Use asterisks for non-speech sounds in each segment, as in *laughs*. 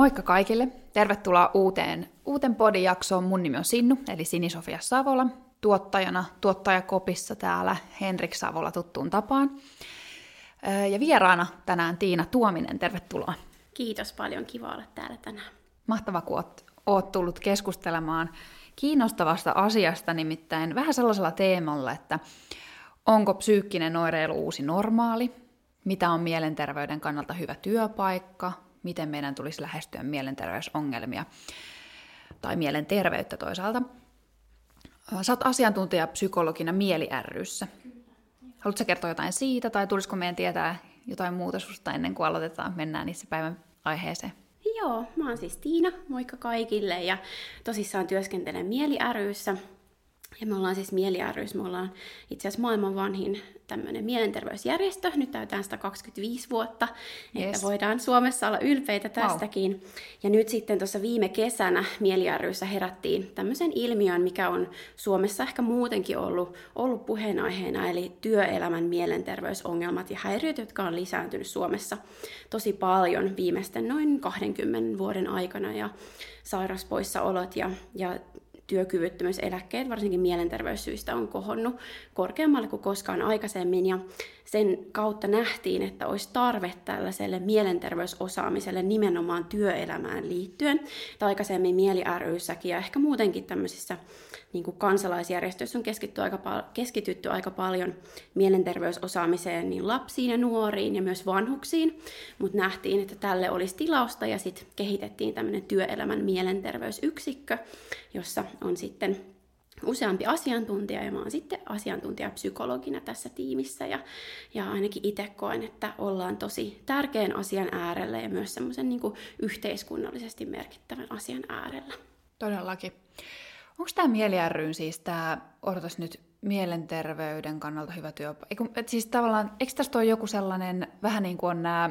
Moikka kaikille! Tervetuloa uuteen, uuteen podijaksoon. Mun nimi on Sinnu, eli Sinisofia Savola. Tuottajana, tuottajakopissa täällä Henrik Savola tuttuun tapaan. Ja vieraana tänään Tiina Tuominen, tervetuloa. Kiitos paljon, kiva olla täällä tänään. Mahtava, kun oot, oot tullut keskustelemaan kiinnostavasta asiasta, nimittäin vähän sellaisella teemalla, että onko psyykkinen oireilu uusi normaali, mitä on mielenterveyden kannalta hyvä työpaikka, miten meidän tulisi lähestyä mielenterveysongelmia tai mielenterveyttä toisaalta. Sä oot asiantuntija psykologina Mieli ryssä. Haluatko kertoa jotain siitä, tai tulisiko meidän tietää jotain muuta susta ennen kuin aloitetaan, mennään itse päivän aiheeseen? Joo, mä oon siis Tiina, moikka kaikille, ja tosissaan työskentelen Mieli ryssä. Ja me ollaan siis Mieli rys, me ollaan itse asiassa maailman vanhin tämmöinen mielenterveysjärjestö, nyt täytään 125 vuotta, yes. että voidaan Suomessa olla ylpeitä tästäkin. Wow. Ja nyt sitten tuossa viime kesänä Mieli ryssä herättiin tämmöisen ilmiön, mikä on Suomessa ehkä muutenkin ollut, ollut puheenaiheena, eli työelämän mielenterveysongelmat ja häiriöt, jotka on lisääntynyt Suomessa tosi paljon viimeisten noin 20 vuoden aikana, ja sairaspoissaolot ja, ja työkyvyttömyyseläkkeet, varsinkin mielenterveyssyistä, on kohonnut korkeammalle kuin koskaan aikaisemmin. Ja sen kautta nähtiin, että olisi tarve tällaiselle mielenterveysosaamiselle nimenomaan työelämään liittyen. Tai aikaisemmin Mieli ryssäkin ja ehkä muutenkin tämmöisissä niin kuin kansalaisjärjestöissä on keskitytty aika, pal- keskitytty aika paljon mielenterveysosaamiseen niin lapsiin ja nuoriin ja myös vanhuksiin, mutta nähtiin, että tälle olisi tilausta ja sitten kehitettiin tämmöinen työelämän mielenterveysyksikkö, jossa on sitten useampi asiantuntija ja mä oon sitten asiantuntijapsykologina tässä tiimissä ja, ja ainakin itse koen, että ollaan tosi tärkeän asian äärellä ja myös semmoisen niin yhteiskunnallisesti merkittävän asian äärellä. Todellakin. Onko tämä Mieli ry siis tämä, odotas nyt, mielenterveyden kannalta hyvä työpaikka? Siis tavallaan, eikö ole joku sellainen, vähän niin kuin on nämä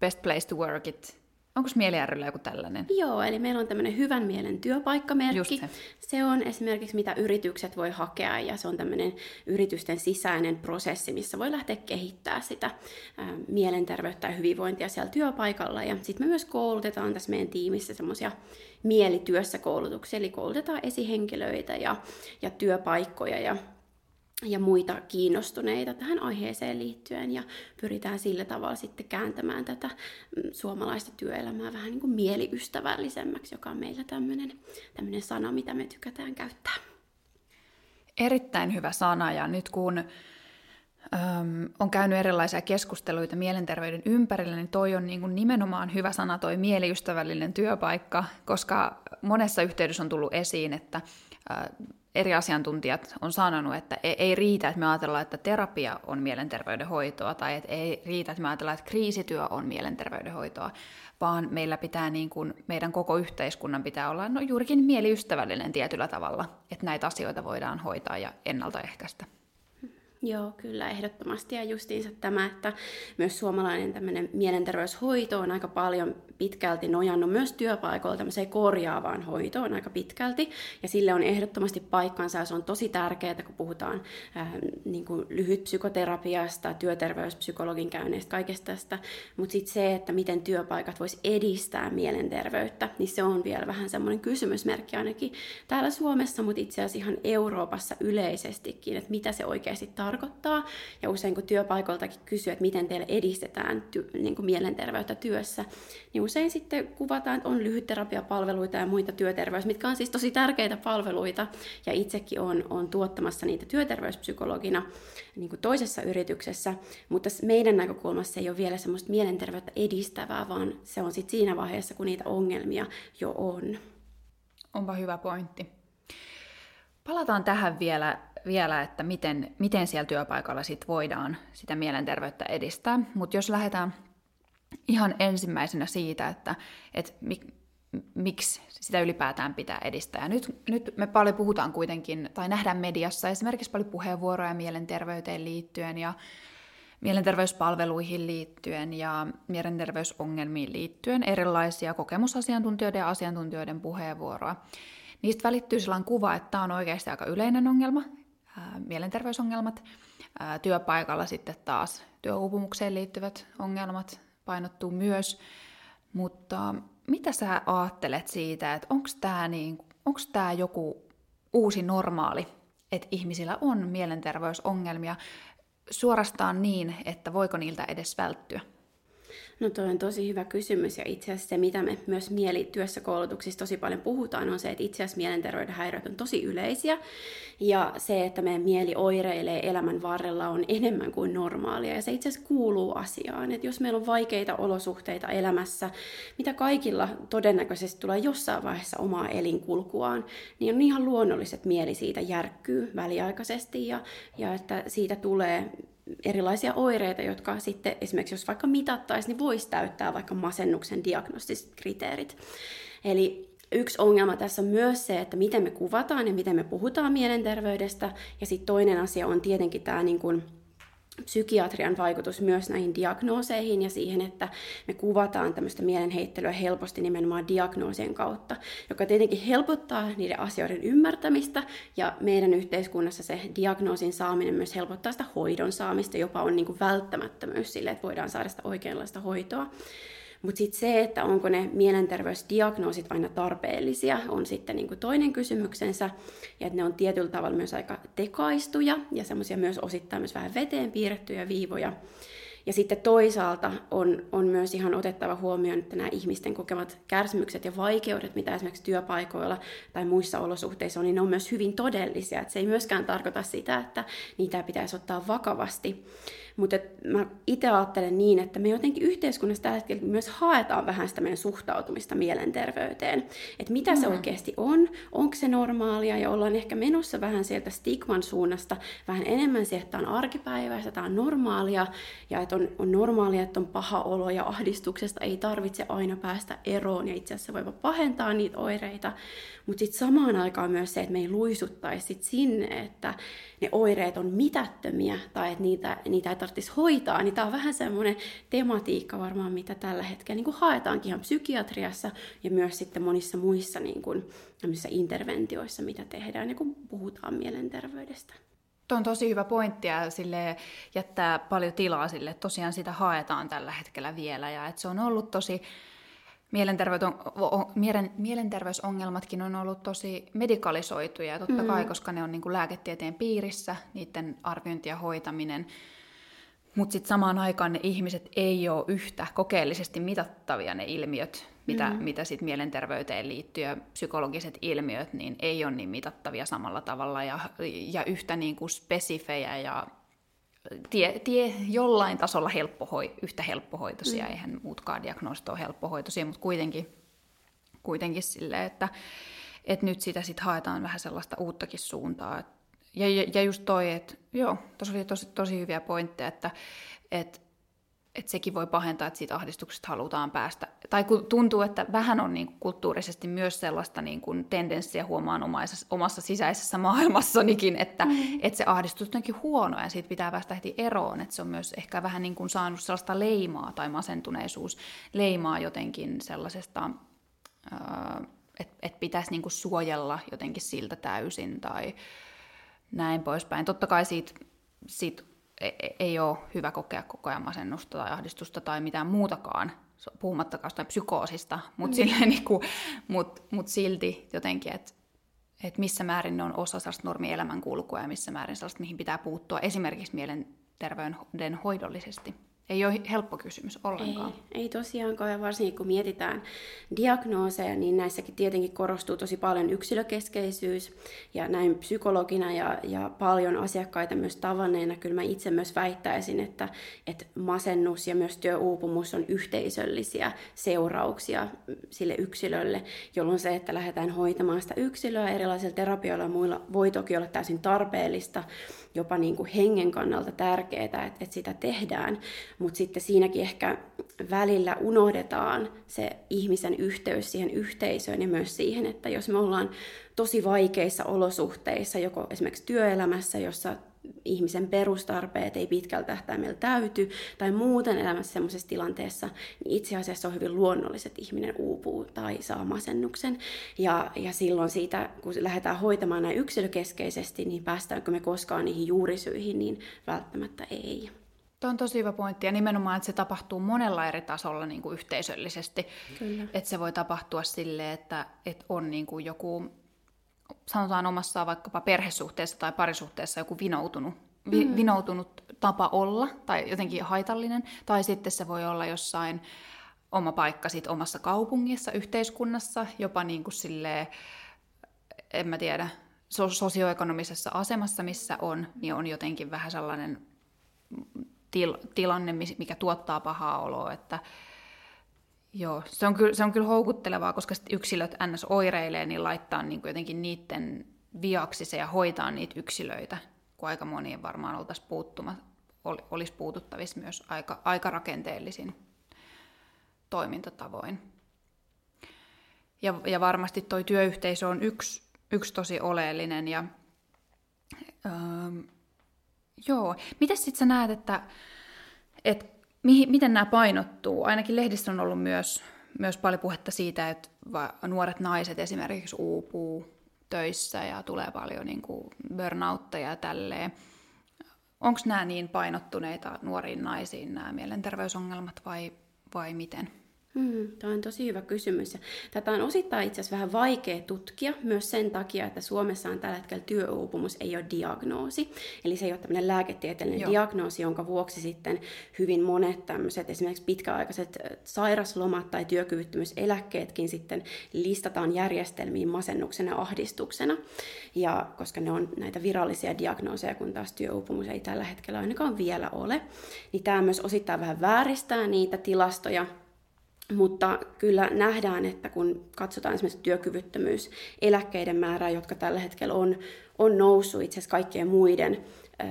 best place to work it, Onko Mieli ryllä joku tällainen? Joo, eli meillä on tämmöinen hyvän mielen työpaikkamerkki. se. se on esimerkiksi mitä yritykset voi hakea ja se on tämmöinen yritysten sisäinen prosessi, missä voi lähteä kehittämään sitä ä, mielenterveyttä ja hyvinvointia siellä työpaikalla. Ja sitten me myös koulutetaan tässä meidän tiimissä semmoisia mielityössä koulutuksia, eli koulutetaan esihenkilöitä ja, ja työpaikkoja ja ja muita kiinnostuneita tähän aiheeseen liittyen ja pyritään sillä tavalla sitten kääntämään tätä mm, suomalaista työelämää vähän niin kuin mieliystävällisemmäksi, joka on meillä tämmöinen, tämmöinen sana, mitä me tykätään käyttää. Erittäin hyvä sana ja nyt kun öm, on käynyt erilaisia keskusteluita mielenterveyden ympärillä, niin toi on niin kuin nimenomaan hyvä sana toi mieliystävällinen työpaikka, koska monessa yhteydessä on tullut esiin, että eri asiantuntijat on sanonut, että ei riitä, että me ajatellaan, että terapia on mielenterveyden hoitoa, tai että ei riitä, että me ajatellaan, että kriisityö on mielenterveyden hoitoa, vaan meillä pitää niin kuin, meidän koko yhteiskunnan pitää olla no, juurikin mieliystävällinen tietyllä tavalla, että näitä asioita voidaan hoitaa ja ennaltaehkäistä. Joo, kyllä, ehdottomasti. Ja justiinsa tämä, että myös suomalainen tämmöinen mielenterveyshoito on aika paljon pitkälti nojannut myös työpaikoilla tämmöiseen korjaavaan hoitoon aika pitkälti. Ja sille on ehdottomasti paikkansa ja se on tosi tärkeää, kun puhutaan äh, niin kuin lyhytpsykoterapiasta, työterveyspsykologin käynneistä, kaikesta tästä. Mutta sitten se, että miten työpaikat vois edistää mielenterveyttä, niin se on vielä vähän semmoinen kysymysmerkki ainakin täällä Suomessa, mutta itse asiassa ihan Euroopassa yleisestikin, että mitä se oikeasti tarkoittaa. Ja usein kun työpaikoltakin kysyy, että miten teille edistetään ty- niin kuin mielenterveyttä työssä, niin usein sitten kuvataan, että on lyhytterapiapalveluita ja muita työterveys, mitkä on siis tosi tärkeitä palveluita. Ja itsekin on, on tuottamassa niitä työterveyspsykologina niin kuin toisessa yrityksessä, mutta meidän näkökulmassa ei ole vielä semmoista mielenterveyttä edistävää, vaan se on sitten siinä vaiheessa, kun niitä ongelmia jo on. Onpa hyvä pointti. Palataan tähän vielä, vielä että miten, miten siellä työpaikalla sit voidaan sitä mielenterveyttä edistää. Mutta jos lähdetään ihan ensimmäisenä siitä, että, että mik, miksi sitä ylipäätään pitää edistää. Ja nyt, nyt me paljon puhutaan kuitenkin, tai nähdään mediassa esimerkiksi paljon puheenvuoroja mielenterveyteen liittyen ja mielenterveyspalveluihin liittyen ja mielenterveysongelmiin liittyen erilaisia kokemusasiantuntijoiden ja asiantuntijoiden puheenvuoroa. Niistä välittyy sellainen kuva, että tämä on oikeasti aika yleinen ongelma, mielenterveysongelmat. Työpaikalla sitten taas työuupumukseen liittyvät ongelmat, painottuu myös. Mutta mitä sä ajattelet siitä, että onko tämä niin, joku uusi normaali, että ihmisillä on mielenterveysongelmia suorastaan niin, että voiko niiltä edes välttyä? No toi on tosi hyvä kysymys ja itse asiassa se, mitä me myös mielityössä koulutuksissa tosi paljon puhutaan, on se, että itse asiassa mielenterveyden häiriöt on tosi yleisiä. Ja se, että meidän mieli oireilee elämän varrella on enemmän kuin normaalia. Ja se itse asiassa kuuluu asiaan, että jos meillä on vaikeita olosuhteita elämässä, mitä kaikilla todennäköisesti tulee jossain vaiheessa omaa elinkulkuaan, niin on ihan luonnolliset mieli siitä järkkyy väliaikaisesti. Ja, ja että siitä tulee erilaisia oireita, jotka sitten esimerkiksi jos vaikka mitattaisiin, niin voisi täyttää vaikka masennuksen diagnostiset kriteerit. Eli yksi ongelma tässä on myös se, että miten me kuvataan ja miten me puhutaan mielenterveydestä. Ja sitten toinen asia on tietenkin tämä niin kuin psykiatrian vaikutus myös näihin diagnooseihin ja siihen, että me kuvataan tämmöistä mielenheittelyä helposti nimenomaan diagnoosien kautta, joka tietenkin helpottaa niiden asioiden ymmärtämistä ja meidän yhteiskunnassa se diagnoosin saaminen myös helpottaa sitä hoidon saamista, jopa on niin kuin välttämättömyys sille, että voidaan saada sitä oikeanlaista hoitoa. Mutta sitten se, että onko ne mielenterveysdiagnoosit aina tarpeellisia, on sitten niinku toinen kysymyksensä. Ja että ne on tietyllä tavalla myös aika tekaistuja ja semmoisia myös osittain myös vähän veteen piirrettyjä viivoja. Ja sitten toisaalta on, on myös ihan otettava huomioon, että nämä ihmisten kokemat kärsimykset ja vaikeudet, mitä esimerkiksi työpaikoilla tai muissa olosuhteissa on, niin ne on myös hyvin todellisia. Että se ei myöskään tarkoita sitä, että niitä pitäisi ottaa vakavasti. Mutta mä itse ajattelen niin, että me jotenkin yhteiskunnassa tällä hetkellä myös haetaan vähän sitä meidän suhtautumista mielenterveyteen. Että mitä mm. se oikeasti on, onko se normaalia ja ollaan ehkä menossa vähän sieltä stigman suunnasta vähän enemmän siihen, että tämä on arkipäiväistä, tämä on normaalia ja että on, on normaalia, että on paha olo ja ahdistuksesta ei tarvitse aina päästä eroon ja itse asiassa voi pahentaa niitä oireita. Mutta sitten samaan aikaan myös se, että me ei luisuttaisi sit sinne, että ne oireet on mitättömiä tai että niitä, niitä ei tarvitsisi hoitaa, niin tämä on vähän semmoinen tematiikka varmaan, mitä tällä hetkellä niin kuin haetaankin ihan psykiatriassa ja myös sitten monissa muissa niin kuin, interventioissa, mitä tehdään, kun puhutaan mielenterveydestä. Tuo on tosi hyvä pointti ja sille jättää paljon tilaa sille, että tosiaan sitä haetaan tällä hetkellä vielä ja että se on ollut tosi mielenterveysongelmatkin on ollut tosi medikalisoituja, totta mm. kai, koska ne on niin kuin lääketieteen piirissä, niiden arviointi ja hoitaminen. Mutta sitten samaan aikaan ne ihmiset ei ole yhtä kokeellisesti mitattavia ne ilmiöt, mitä, mm. mitä sit mielenterveyteen liittyy ja psykologiset ilmiöt, niin ei ole niin mitattavia samalla tavalla ja, ja yhtä niin kuin spesifejä ja tie, tie jollain tasolla helppohoi, yhtä helppohoitoisia, mm. eihän muutkaan diagnoosit ole helppohoitoisia, mutta kuitenkin, kuitenkin silleen, että, että nyt sitä sit haetaan vähän sellaista uuttakin suuntaa. Ja, ja, ja just toi, että joo, tuossa oli tosi, tosi hyviä pointteja, että, että että sekin voi pahentaa, että siitä ahdistuksesta halutaan päästä. Tai kun tuntuu, että vähän on niin kuin kulttuurisesti myös sellaista niin kuin tendenssiä huomaan omassa, omassa sisäisessä maailmassanikin, että, mm. että se ahdistus on huono ja siitä pitää päästä heti eroon. Että se on myös ehkä vähän niin kuin saanut sellaista leimaa tai masentuneisuus leimaa jotenkin sellaisesta, että, että pitäisi niin kuin suojella jotenkin siltä täysin tai näin poispäin. Totta kai siitä, siitä ei ole hyvä kokea koko ajan masennusta tai ahdistusta tai mitään muutakaan, puhumattakaan jostain psykoosista, mutta mm. niin *laughs* mut, mut silti jotenkin, että et missä määrin ne on osa sellaista normielämän kulkua ja missä määrin sellaista, mihin pitää puuttua esimerkiksi mielenterveyden hoidollisesti. Ei ole helppo kysymys ollenkaan. Ei, ei tosiaankaan, ja varsinkin kun mietitään diagnooseja, niin näissäkin tietenkin korostuu tosi paljon yksilökeskeisyys, ja näin psykologina ja, ja paljon asiakkaita myös tavanneena, kyllä mä itse myös väittäisin, että, että masennus ja myös työuupumus on yhteisöllisiä seurauksia sille yksilölle, jolloin se, että lähdetään hoitamaan sitä yksilöä erilaisilla terapioilla ja muilla voi toki olla täysin tarpeellista, jopa niin kuin hengen kannalta tärkeää, että, että sitä tehdään, mutta sitten siinäkin ehkä välillä unohdetaan se ihmisen yhteys siihen yhteisöön ja myös siihen, että jos me ollaan tosi vaikeissa olosuhteissa, joko esimerkiksi työelämässä, jossa ihmisen perustarpeet ei pitkällä tähtäimellä täyty, tai muuten elämässä sellaisessa tilanteessa, niin itse asiassa on hyvin luonnolliset, että ihminen uupuu tai saa masennuksen. Ja, ja silloin siitä, kun lähdetään hoitamaan näin yksilökeskeisesti, niin päästäänkö me koskaan niihin juurisyihin, niin välttämättä ei. Tuo on tosi hyvä pointti ja nimenomaan, että se tapahtuu monella eri tasolla niin kuin yhteisöllisesti. Kyllä. Että se voi tapahtua silleen, että, että on niin kuin joku, sanotaan omassa vaikkapa perhesuhteessa tai parisuhteessa joku vinoutunut, vi, mm. vinoutunut tapa olla tai jotenkin haitallinen. Tai sitten se voi olla jossain oma paikka sit omassa kaupungissa, yhteiskunnassa, jopa niin kuin silleen, en mä tiedä, sosioekonomisessa asemassa, missä on, niin on jotenkin vähän sellainen til, tilanne, mikä tuottaa pahaa oloa, että joo, se on kyllä, se on kyllä houkuttelevaa, koska yksilöt ns. oireilee, niin laittaa niin kuin jotenkin niiden viaksi se ja hoitaa niitä yksilöitä, kun aika monien varmaan oltaisiin puuttuma, olisi puututtavissa myös aika, aika rakenteellisin toimintatavoin. Ja, ja varmasti tuo työyhteisö on yksi, yksi tosi oleellinen ja öö, Joo. Miten sitten sä näet, että, että mihin, miten nämä painottuu? Ainakin lehdissä on ollut myös, myös paljon puhetta siitä, että nuoret naiset esimerkiksi uupuu töissä ja tulee paljon niin kuin burnoutteja ja tälleen. Onko nämä niin painottuneita nuoriin naisiin nämä mielenterveysongelmat vai, vai miten? Mm, tämä on tosi hyvä kysymys. Ja tätä on osittain itse asiassa vähän vaikea tutkia myös sen takia, että Suomessa on tällä hetkellä työuupumus ei ole diagnoosi. Eli se ei ole tämmöinen lääketieteellinen Joo. diagnoosi, jonka vuoksi sitten hyvin monet tämmöiset esimerkiksi pitkäaikaiset sairaslomat tai työkyvyttömyyseläkkeetkin sitten listataan järjestelmiin masennuksena ja ahdistuksena. Ja koska ne on näitä virallisia diagnooseja, kun taas työuupumus ei tällä hetkellä ainakaan vielä ole, niin tämä myös osittain vähän vääristää niitä tilastoja, mutta kyllä nähdään, että kun katsotaan esimerkiksi työkyvyttömyyseläkkeiden määrää, jotka tällä hetkellä on, on noussut itse asiassa kaikkien muiden,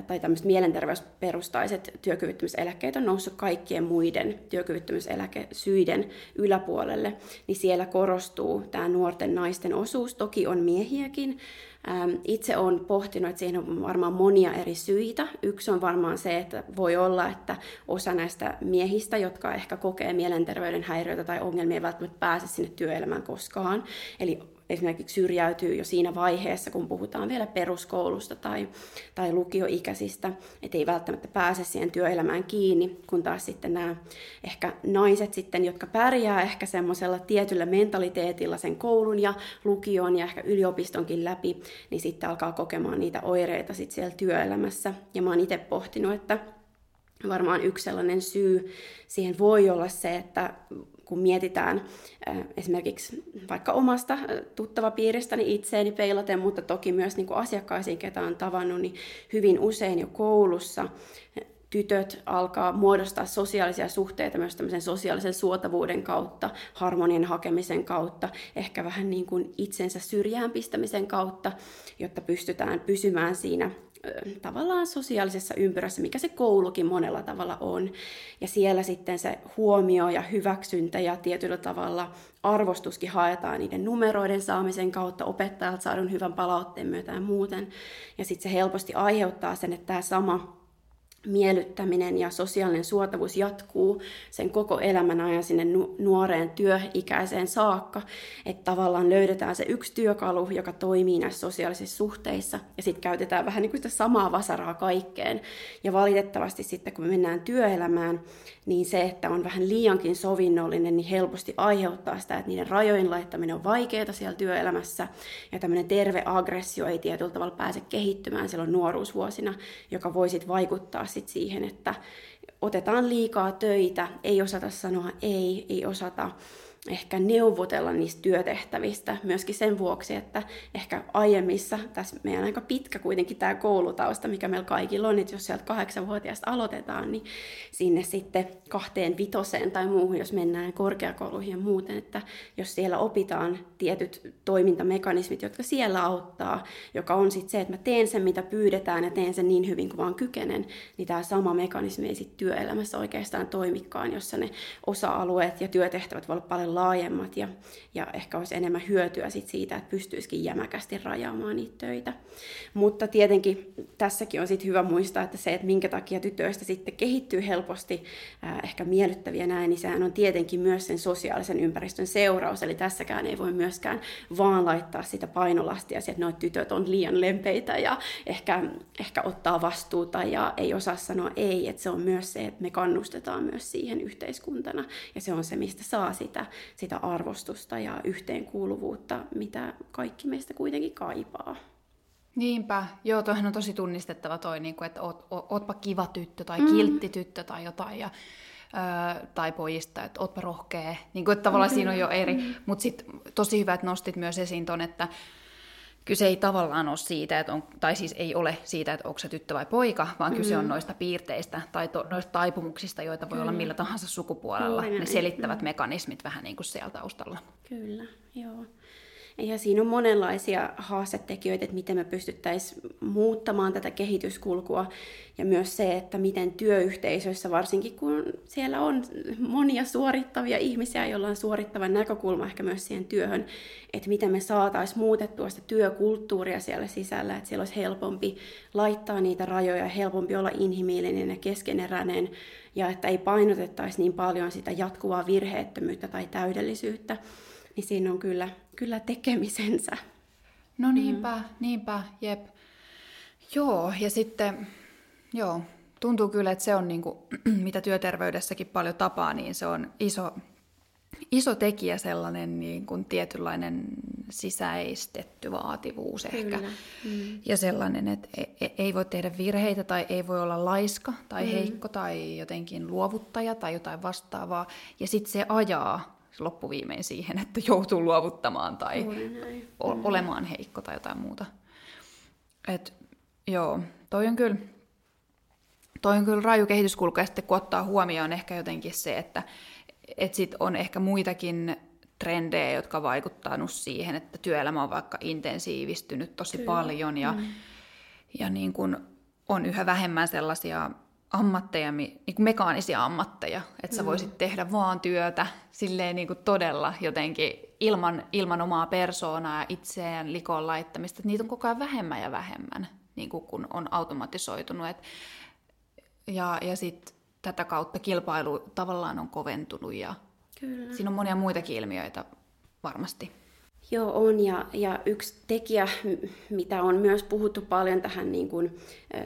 tai tämmöiset mielenterveysperustaiset työkyvyttömyyseläkkeet on noussut kaikkien muiden työkyvyttömyyseläkesyiden yläpuolelle, niin siellä korostuu tämä nuorten naisten osuus. Toki on miehiäkin, itse olen pohtinut, että siihen on varmaan monia eri syitä. Yksi on varmaan se, että voi olla, että osa näistä miehistä, jotka ehkä kokee mielenterveyden häiriöitä tai ongelmia, ei välttämättä pääse sinne työelämään koskaan. Eli esimerkiksi syrjäytyy jo siinä vaiheessa, kun puhutaan vielä peruskoulusta tai, tai lukioikäisistä, että ei välttämättä pääse siihen työelämään kiinni, kun taas sitten nämä ehkä naiset sitten, jotka pärjää ehkä semmoisella tietyllä mentaliteetilla sen koulun ja lukion ja ehkä yliopistonkin läpi, niin sitten alkaa kokemaan niitä oireita sitten siellä työelämässä. Ja mä oon itse pohtinut, että varmaan yksi sellainen syy siihen voi olla se, että kun mietitään esimerkiksi vaikka omasta tuttavapiiristäni itseeni peilaten, mutta toki myös niin kuin asiakkaisiin, ketä on tavannut, niin hyvin usein jo koulussa tytöt alkaa muodostaa sosiaalisia suhteita myös tämmöisen sosiaalisen suotavuuden kautta, harmonian hakemisen kautta, ehkä vähän niin kuin itsensä syrjään pistämisen kautta, jotta pystytään pysymään siinä tavallaan sosiaalisessa ympyrässä, mikä se koulukin monella tavalla on. Ja siellä sitten se huomio ja hyväksyntä ja tietyllä tavalla arvostuskin haetaan niiden numeroiden saamisen kautta, opettajat saadun hyvän palautteen myötä ja muuten. Ja sitten se helposti aiheuttaa sen, että tämä sama miellyttäminen ja sosiaalinen suotavuus jatkuu sen koko elämän ajan sinne nuoreen työikäiseen saakka, että tavallaan löydetään se yksi työkalu, joka toimii näissä sosiaalisissa suhteissa, ja sitten käytetään vähän niin kuin sitä samaa vasaraa kaikkeen. Ja valitettavasti sitten, kun me mennään työelämään, niin se, että on vähän liiankin sovinnollinen, niin helposti aiheuttaa sitä, että niiden rajojen laittaminen on vaikeaa siellä työelämässä, ja tämmöinen terve aggressio ei tietyllä tavalla pääse kehittymään silloin nuoruusvuosina, joka voi sitten vaikuttaa sit siihen, että otetaan liikaa töitä, ei osata sanoa ei, ei osata ehkä neuvotella niistä työtehtävistä myöskin sen vuoksi, että ehkä aiemmissa, tässä meidän aika pitkä kuitenkin tämä koulutausta, mikä meillä kaikilla on, että jos sieltä kahdeksanvuotiaasta aloitetaan, niin sinne sitten kahteen vitoseen tai muuhun, jos mennään korkeakouluihin ja muuten, että jos siellä opitaan tietyt toimintamekanismit, jotka siellä auttaa, joka on sitten se, että mä teen sen, mitä pyydetään ja teen sen niin hyvin kuin vaan kykenen, niin tämä sama mekanismi ei sitten työelämässä oikeastaan toimikaan, jossa ne osa-alueet ja työtehtävät voi olla paljon laajemmat ja, ja ehkä olisi enemmän hyötyä sit siitä, että pystyisikin jämäkästi rajaamaan niitä töitä. Mutta tietenkin tässäkin on sit hyvä muistaa, että se, että minkä takia tytöistä sitten kehittyy helposti äh, ehkä miellyttäviä näin, niin sehän on tietenkin myös sen sosiaalisen ympäristön seuraus. Eli tässäkään ei voi myöskään vaan laittaa sitä painolastia, että noita tytöt on liian lempeitä ja ehkä, ehkä ottaa vastuuta ja ei osaa sanoa ei. Että se on myös se, että me kannustetaan myös siihen yhteiskuntana. Ja se on se, mistä saa sitä, sitä arvostusta ja yhteenkuuluvuutta, mitä kaikki meistä kuitenkin kaipaa. Niinpä, joo, toihan on tosi tunnistettava toi, niin kuin, että oot, ootpa kiva tyttö tai mm. kiltti tyttö tai jotain, ja, ö, tai pojista, että ootpa rohkea, niin kuin, että tavallaan mm-hmm. siinä on jo eri, mm. mutta sitten tosi hyvä, että nostit myös esiin ton, että kyse ei tavallaan ole siitä, että on, tai siis ei ole siitä, että onko se tyttö vai poika, vaan mm. kyse on noista piirteistä tai to, noista taipumuksista, joita voi Kyllä. olla millä tahansa sukupuolella. Juuri ne selittävät mm. mekanismit vähän niin kuin siellä taustalla. Kyllä, joo. Ja siinä on monenlaisia haastetekijöitä, että miten me pystyttäisiin muuttamaan tätä kehityskulkua. Ja myös se, että miten työyhteisöissä, varsinkin kun siellä on monia suorittavia ihmisiä, joilla on suorittava näkökulma ehkä myös siihen työhön, että miten me saataisiin muutettua sitä työkulttuuria siellä sisällä, että siellä olisi helpompi laittaa niitä rajoja, helpompi olla inhimillinen ja keskeneräinen, ja että ei painotettaisi niin paljon sitä jatkuvaa virheettömyyttä tai täydellisyyttä niin siinä on kyllä, kyllä tekemisensä. No niinpä, mm. niinpä, jep. Joo, ja sitten, joo, tuntuu kyllä, että se on niin kuin, *clears throat* mitä työterveydessäkin paljon tapaa, niin se on iso, iso tekijä sellainen niin kuin tietynlainen sisäistetty vaativuus kyllä. ehkä. Mm. Ja sellainen, että e, e, ei voi tehdä virheitä tai ei voi olla laiska tai mm. heikko tai jotenkin luovuttaja tai jotain vastaavaa. Ja sitten se ajaa loppuviimein siihen, että joutuu luovuttamaan tai o- mm. olemaan heikko tai jotain muuta. Et, joo, toi on kyllä, toi on kyllä raju kehityskulku, ja sitten kun ottaa huomioon ehkä jotenkin se, että et sit on ehkä muitakin trendejä, jotka vaikuttanut siihen, että työelämä on vaikka intensiivistynyt tosi kyllä. paljon ja, mm. ja niin kun on yhä vähemmän sellaisia ammatteja, niin kuin mekaanisia ammatteja, että sä mm. voisit tehdä vaan työtä silleen niin kuin todella jotenkin ilman, ilman omaa persoonaa ja itseään likoon laittamista. Niitä on koko ajan vähemmän ja vähemmän, niin kuin kun on automatisoitunut. Et, ja ja sitten tätä kautta kilpailu tavallaan on koventunut ja Kyllä. siinä on monia muitakin ilmiöitä varmasti. Joo, on. Ja, ja yksi tekijä, mitä on myös puhuttu paljon tähän niin kuin,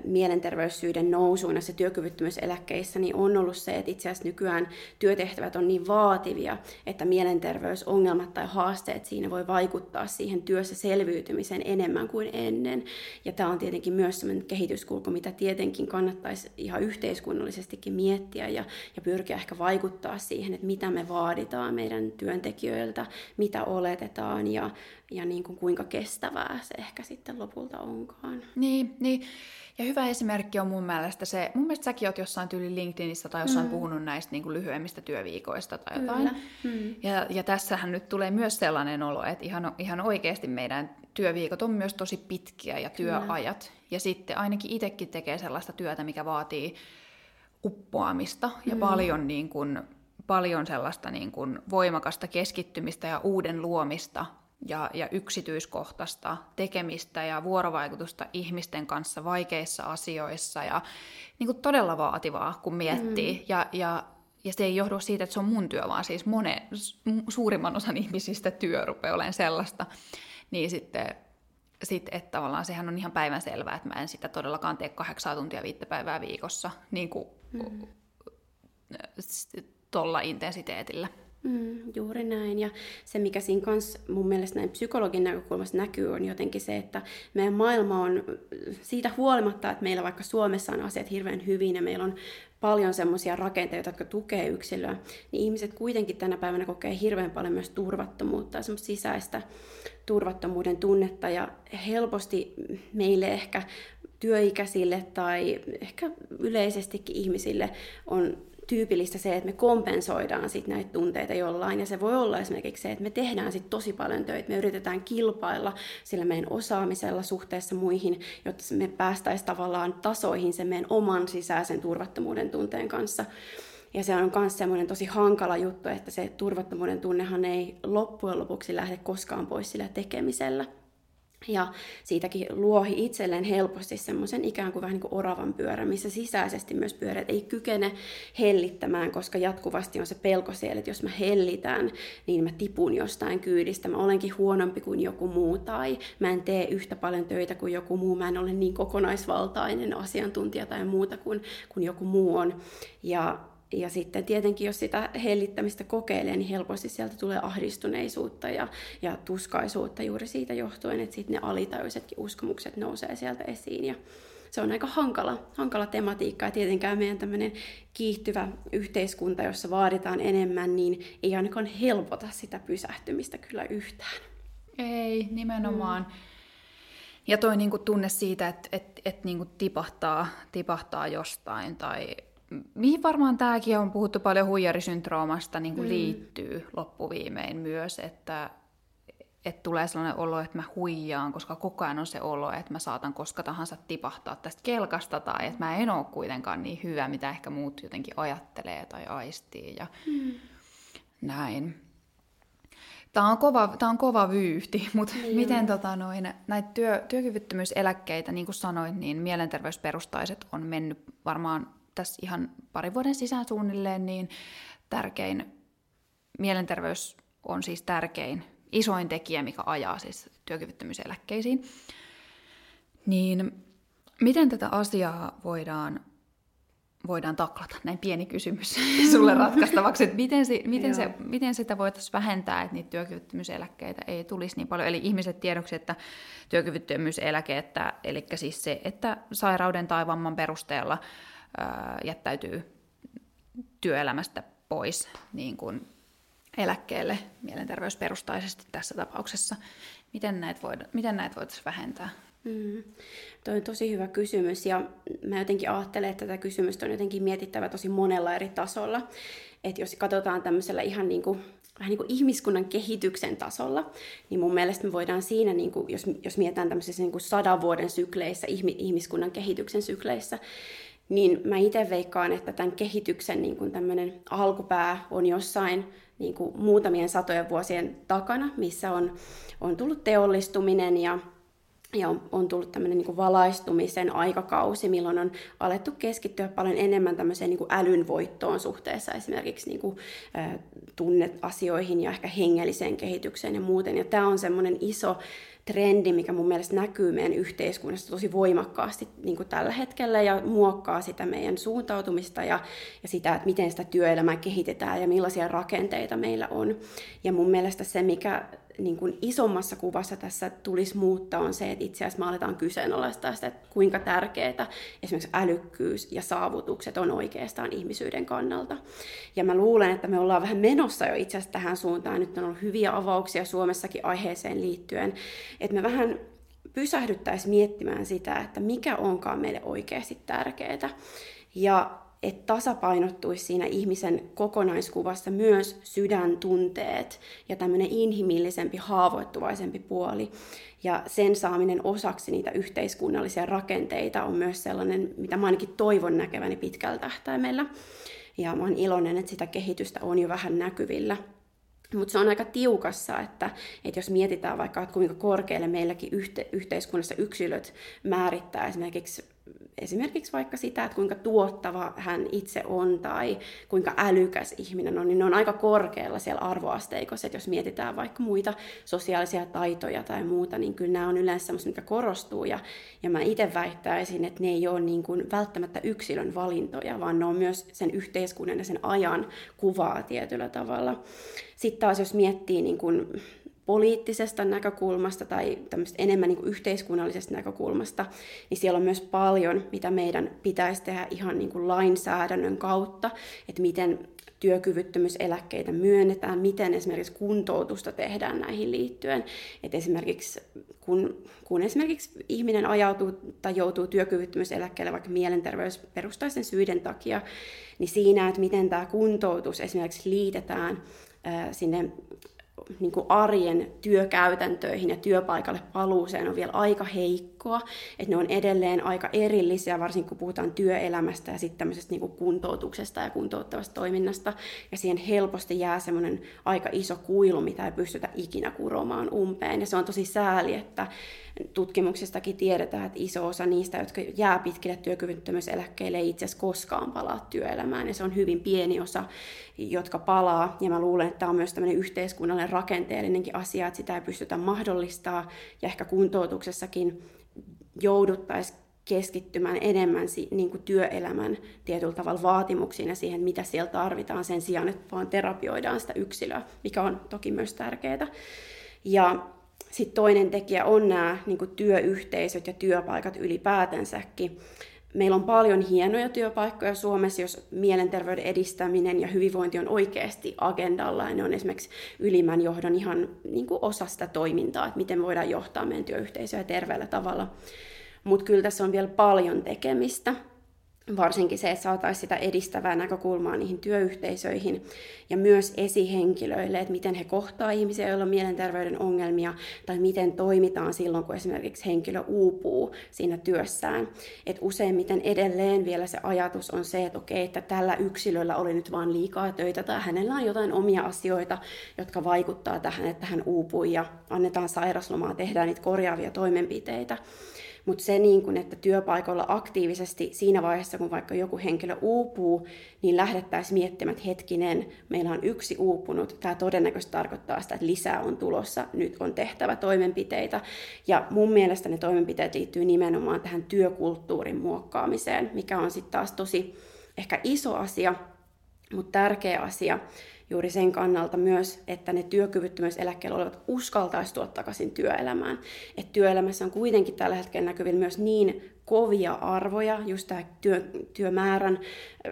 mielenterveyssyiden nousuun näissä työkyvyttömyyseläkkeissä, niin on ollut se, että itse asiassa nykyään työtehtävät on niin vaativia, että mielenterveysongelmat tai haasteet siinä voi vaikuttaa siihen työssä selviytymiseen enemmän kuin ennen. Ja tämä on tietenkin myös sellainen kehityskulku, mitä tietenkin kannattaisi ihan yhteiskunnallisestikin miettiä ja, ja pyrkiä ehkä vaikuttaa siihen, että mitä me vaaditaan meidän työntekijöiltä, mitä oletetaan ja, ja niin kuin kuinka kestävää se ehkä sitten lopulta onkaan. Niin, niin. Ja hyvä esimerkki on mun mielestä se, mun mielestä säkin oot jossain tyyli LinkedInissä tai jossain mm. puhunut näistä niin kuin lyhyemmistä työviikoista tai jotain. Mm. Ja, ja tässähän nyt tulee myös sellainen olo, että ihan, ihan oikeasti meidän työviikot on myös tosi pitkiä ja työajat. Kyllä. Ja sitten ainakin itsekin tekee sellaista työtä, mikä vaatii uppoamista ja mm. paljon, niin kuin, paljon sellaista niin kuin voimakasta keskittymistä ja uuden luomista ja, ja yksityiskohtaista tekemistä ja vuorovaikutusta ihmisten kanssa vaikeissa asioissa ja niin kuin todella vaativaa, kun miettii. Mm. Ja, ja, ja se ei johdu siitä, että se on mun työ, vaan siis monen, suurimman osan *laughs* ihmisistä työ rupeaa olemaan sellaista. Niin sitten, sit, että tavallaan sehän on ihan päivänselvää, että mä en sitä todellakaan tee kahdeksan tuntia viittä päivää viikossa niin kuin mm. tuolla intensiteetillä. Mm, juuri näin. Ja se, mikä siinä kanssa mun mielestä näin psykologin näkökulmasta näkyy, on jotenkin se, että meidän maailma on siitä huolimatta, että meillä vaikka Suomessa on asiat hirveän hyvin ja meillä on paljon semmoisia rakenteita, jotka tukee yksilöä, niin ihmiset kuitenkin tänä päivänä kokee hirveän paljon myös turvattomuutta ja semmoista sisäistä turvattomuuden tunnetta. Ja helposti meille ehkä työikäisille tai ehkä yleisestikin ihmisille on tyypillistä se, että me kompensoidaan sit näitä tunteita jollain. Ja se voi olla esimerkiksi se, että me tehdään sit tosi paljon töitä. Me yritetään kilpailla sillä meidän osaamisella suhteessa muihin, jotta me päästäisiin tavallaan tasoihin sen meidän oman sisäisen turvattomuuden tunteen kanssa. Ja se on myös semmoinen tosi hankala juttu, että se turvattomuuden tunnehan ei loppujen lopuksi lähde koskaan pois sillä tekemisellä. Ja siitäkin luohi itselleen helposti semmoisen ikään kuin vähän niin kuin oravan pyörän, missä sisäisesti myös pyörät ei kykene hellittämään, koska jatkuvasti on se pelko siellä, että jos mä hellitän, niin mä tipun jostain kyydistä, mä olenkin huonompi kuin joku muu, tai mä en tee yhtä paljon töitä kuin joku muu, mä en ole niin kokonaisvaltainen asiantuntija tai muuta kuin, kuin joku muu on. Ja ja sitten tietenkin, jos sitä hellittämistä kokeilee, niin helposti sieltä tulee ahdistuneisuutta ja, ja tuskaisuutta juuri siitä johtuen, että sitten ne alitajuisetkin uskomukset nousee sieltä esiin. Ja se on aika hankala, hankala tematiikka ja tietenkään meidän tämmöinen kiihtyvä yhteiskunta, jossa vaaditaan enemmän, niin ei ainakaan helpota sitä pysähtymistä kyllä yhtään. Ei, nimenomaan. Mm. Ja toi niinku tunne siitä, että et, et niinku tipahtaa, tipahtaa jostain tai mihin varmaan tämäkin on puhuttu paljon huijarisyndroomasta niin kuin mm. liittyy loppuviimein myös, että, että tulee sellainen olo, että mä huijaan, koska koko ajan on se olo, että mä saatan koska tahansa tipahtaa tästä kelkasta tai että mä en ole kuitenkaan niin hyvä, mitä ehkä muut jotenkin ajattelee tai aistii ja mm. näin. Tämä on kova, tämä on kova vyyhti, *laughs* mutta niin miten tota, noin, näitä työ, työkyvyttömyyseläkkeitä, niin kuin sanoit, niin mielenterveysperustaiset on mennyt varmaan tässä ihan parin vuoden sisään suunnilleen, niin tärkein, mielenterveys on siis tärkein, isoin tekijä, mikä ajaa siis työkyvyttömyyseläkkeisiin. Niin miten tätä asiaa voidaan, voidaan taklata? Näin pieni kysymys *laughs* sulle ratkaistavaksi, että miten, se, miten, se, miten sitä voitaisiin vähentää, että niitä työkyvyttömyyseläkkeitä ei tulisi niin paljon. Eli ihmiset tiedoksi, että työkyvyttömyyseläke, että, eli siis se, että sairauden tai vamman perusteella jättäytyy työelämästä pois niin kuin eläkkeelle mielenterveysperustaisesti tässä tapauksessa. Miten näitä, voida, miten näitä voitaisiin vähentää? Mm. Tuo on tosi hyvä kysymys ja mä jotenkin ajattelen, että tätä kysymystä on jotenkin mietittävä tosi monella eri tasolla. Että jos katsotaan tämmöisellä ihan niin kuin, vähän niin kuin ihmiskunnan kehityksen tasolla, niin mun mielestä me voidaan siinä, niin kuin, jos, jos mietitään tämmöisissä niin kuin sadan vuoden sykleissä, ihmiskunnan kehityksen sykleissä, niin mä itse veikkaan, että tämän kehityksen niin kuin tämmöinen alkupää on jossain niin kuin muutamien satojen vuosien takana, missä on, on tullut teollistuminen ja ja on, on tullut tämmöinen niin valaistumisen aikakausi, milloin on alettu keskittyä paljon enemmän tämmöiseen niin kuin älyn voittoon suhteessa esimerkiksi niin kuin, ä, tunneasioihin ja ehkä hengelliseen kehitykseen ja muuten. Ja tämä on semmoinen iso trendi, mikä mun mielestä näkyy meidän yhteiskunnassa tosi voimakkaasti niin kuin tällä hetkellä ja muokkaa sitä meidän suuntautumista ja, ja sitä, että miten sitä työelämää kehitetään ja millaisia rakenteita meillä on. Ja mun mielestä se, mikä niin kuin isommassa kuvassa tässä tulisi muuttaa, on se, että itse asiassa me aletaan kyseenalaistaa sitä, että kuinka tärkeää esimerkiksi älykkyys ja saavutukset on oikeastaan ihmisyyden kannalta. Ja mä luulen, että me ollaan vähän menossa jo itse asiassa tähän suuntaan. Nyt on ollut hyviä avauksia Suomessakin aiheeseen liittyen, että me vähän pysähdyttäisiin miettimään sitä, että mikä onkaan meille oikeasti tärkeää. Ja että tasapainottuisi siinä ihmisen kokonaiskuvassa myös sydäntunteet ja tämmöinen inhimillisempi, haavoittuvaisempi puoli. Ja sen saaminen osaksi niitä yhteiskunnallisia rakenteita on myös sellainen, mitä mä ainakin toivon näkeväni pitkällä tähtäimellä. Ja mä oon iloinen, että sitä kehitystä on jo vähän näkyvillä. Mutta se on aika tiukassa, että, että jos mietitään vaikka, että kuinka korkealle meilläkin yhte, yhteiskunnassa yksilöt määrittää esimerkiksi esimerkiksi vaikka sitä, että kuinka tuottava hän itse on tai kuinka älykäs ihminen on, niin ne on aika korkealla siellä arvoasteikossa. Että jos mietitään vaikka muita sosiaalisia taitoja tai muuta, niin kyllä nämä on yleensä semmoista, mikä korostuu. Ja, ja mä itse väittäisin, että ne ei ole niin kuin välttämättä yksilön valintoja, vaan ne on myös sen yhteiskunnan ja sen ajan kuvaa tietyllä tavalla. Sitten taas jos miettii niin kuin poliittisesta näkökulmasta tai enemmän niin kuin yhteiskunnallisesta näkökulmasta, niin siellä on myös paljon, mitä meidän pitäisi tehdä ihan niin kuin lainsäädännön kautta, että miten työkyvyttömyyseläkkeitä myönnetään, miten esimerkiksi kuntoutusta tehdään näihin liittyen. Että esimerkiksi kun, kun esimerkiksi ihminen ajautuu tai joutuu työkyvyttömyyseläkkeelle vaikka mielenterveysperustaisen syiden takia, niin siinä, että miten tämä kuntoutus esimerkiksi liitetään sinne niin kuin arjen työkäytäntöihin ja työpaikalle paluuseen on vielä aika heikko viikkoa. Että ne on edelleen aika erillisiä, varsinkin kun puhutaan työelämästä ja sitten tämmöisestä niin kuntoutuksesta ja kuntouttavasta toiminnasta. Ja siihen helposti jää semmoinen aika iso kuilu, mitä ei pystytä ikinä kuromaan umpeen. Ja se on tosi sääli, että tutkimuksestakin tiedetään, että iso osa niistä, jotka jää pitkille työkyvyttömyyseläkkeelle, ei itse asiassa koskaan palaa työelämään. Ja se on hyvin pieni osa, jotka palaa. Ja mä luulen, että tämä on myös tämmöinen yhteiskunnallinen rakenteellinenkin asia, että sitä ei pystytä mahdollistaa. Ja ehkä kuntoutuksessakin jouduttaisiin keskittymään enemmän niin kuin työelämän tietyllä tavalla vaatimuksiin ja siihen, mitä siellä tarvitaan sen sijaan, että vaan terapioidaan sitä yksilöä, mikä on toki myös tärkeää. Ja sitten toinen tekijä on nämä niin kuin työyhteisöt ja työpaikat ylipäätänsäkin. Meillä on paljon hienoja työpaikkoja Suomessa, jos mielenterveyden edistäminen ja hyvinvointi on oikeasti agendalla. Ja ne on esimerkiksi ylimmän johdon ihan niin kuin osa sitä toimintaa, että miten voidaan johtaa meidän työyhteisöä terveellä tavalla. Mutta kyllä tässä on vielä paljon tekemistä varsinkin se, että saataisiin sitä edistävää näkökulmaa niihin työyhteisöihin ja myös esihenkilöille, että miten he kohtaa ihmisiä, joilla on mielenterveyden ongelmia, tai miten toimitaan silloin, kun esimerkiksi henkilö uupuu siinä työssään. Että useimmiten edelleen vielä se ajatus on se, että okei, että tällä yksilöllä oli nyt vaan liikaa töitä, tai hänellä on jotain omia asioita, jotka vaikuttaa tähän, että hän uupuu, ja annetaan sairaslomaa, tehdään niitä korjaavia toimenpiteitä. Mutta se, niin kun, että työpaikoilla aktiivisesti siinä vaiheessa, kun vaikka joku henkilö uupuu, niin lähdettäisiin miettimään, että hetkinen, meillä on yksi uupunut. Tämä todennäköisesti tarkoittaa sitä, että lisää on tulossa, nyt on tehtävä toimenpiteitä. Ja mun mielestä ne toimenpiteet liittyy nimenomaan tähän työkulttuurin muokkaamiseen, mikä on sitten taas tosi ehkä iso asia, mutta tärkeä asia juuri sen kannalta myös, että ne työkyvyttömyyseläkkeellä olevat uskaltaisi tuoda takaisin työelämään. Et työelämässä on kuitenkin tällä hetkellä näkyvillä myös niin kovia arvoja, just tämä työ, työmäärän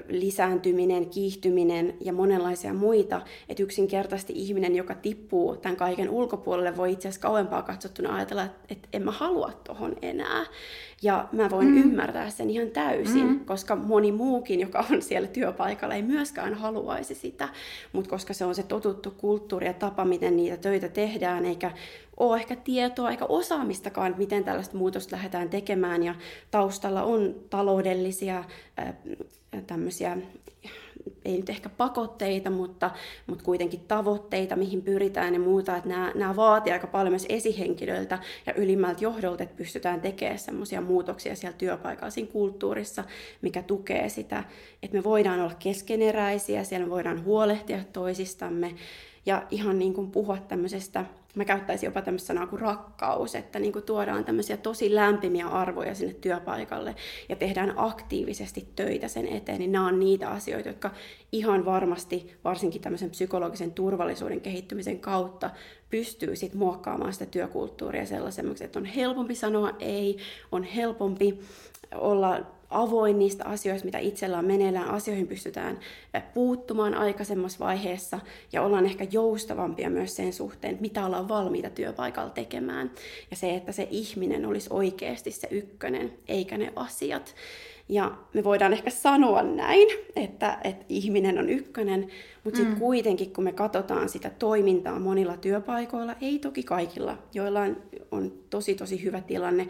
lisääntyminen, kiihtyminen ja monenlaisia muita, että yksinkertaisesti ihminen, joka tippuu tämän kaiken ulkopuolelle, voi itse asiassa kauempaa katsottuna ajatella, että, että en mä halua tohon enää. Ja mä voin mm. ymmärtää sen ihan täysin, mm. koska moni muukin, joka on siellä työpaikalla, ei myöskään haluaisi sitä. Mutta koska se on se totuttu kulttuuri ja tapa, miten niitä töitä tehdään, eikä ole ehkä tietoa eikä osaamistakaan, miten tällaista muutosta lähdetään tekemään. Ja taustalla on taloudellisia tämmöisiä ei nyt ehkä pakotteita, mutta, mutta kuitenkin tavoitteita, mihin pyritään ja muuta, että nämä, nämä vaatii aika paljon myös esihenkilöiltä ja ylimmältä johdolta, että pystytään tekemään semmoisia muutoksia siellä työpaikalla, siinä kulttuurissa, mikä tukee sitä, että me voidaan olla keskeneräisiä, siellä me voidaan huolehtia toisistamme ja ihan niin kuin puhua tämmöisestä mä käyttäisin jopa tämmöistä sanaa kuin rakkaus, että niin kuin tuodaan tämmöisiä tosi lämpimiä arvoja sinne työpaikalle ja tehdään aktiivisesti töitä sen eteen, niin nämä on niitä asioita, jotka ihan varmasti, varsinkin tämmöisen psykologisen turvallisuuden kehittymisen kautta, pystyy sitten muokkaamaan sitä työkulttuuria sellaisemmaksi, että on helpompi sanoa ei, on helpompi olla avoin niistä asioista, mitä itsellä on meneillään. Asioihin pystytään eh, puuttumaan aikaisemmassa vaiheessa ja ollaan ehkä joustavampia myös sen suhteen, mitä ollaan valmiita työpaikalla tekemään. Ja se, että se ihminen olisi oikeasti se ykkönen, eikä ne asiat. Ja me voidaan ehkä sanoa näin, että, että ihminen on ykkönen, mutta sitten mm. kuitenkin kun me katsotaan sitä toimintaa monilla työpaikoilla, ei toki kaikilla, joilla on, on tosi tosi hyvä tilanne,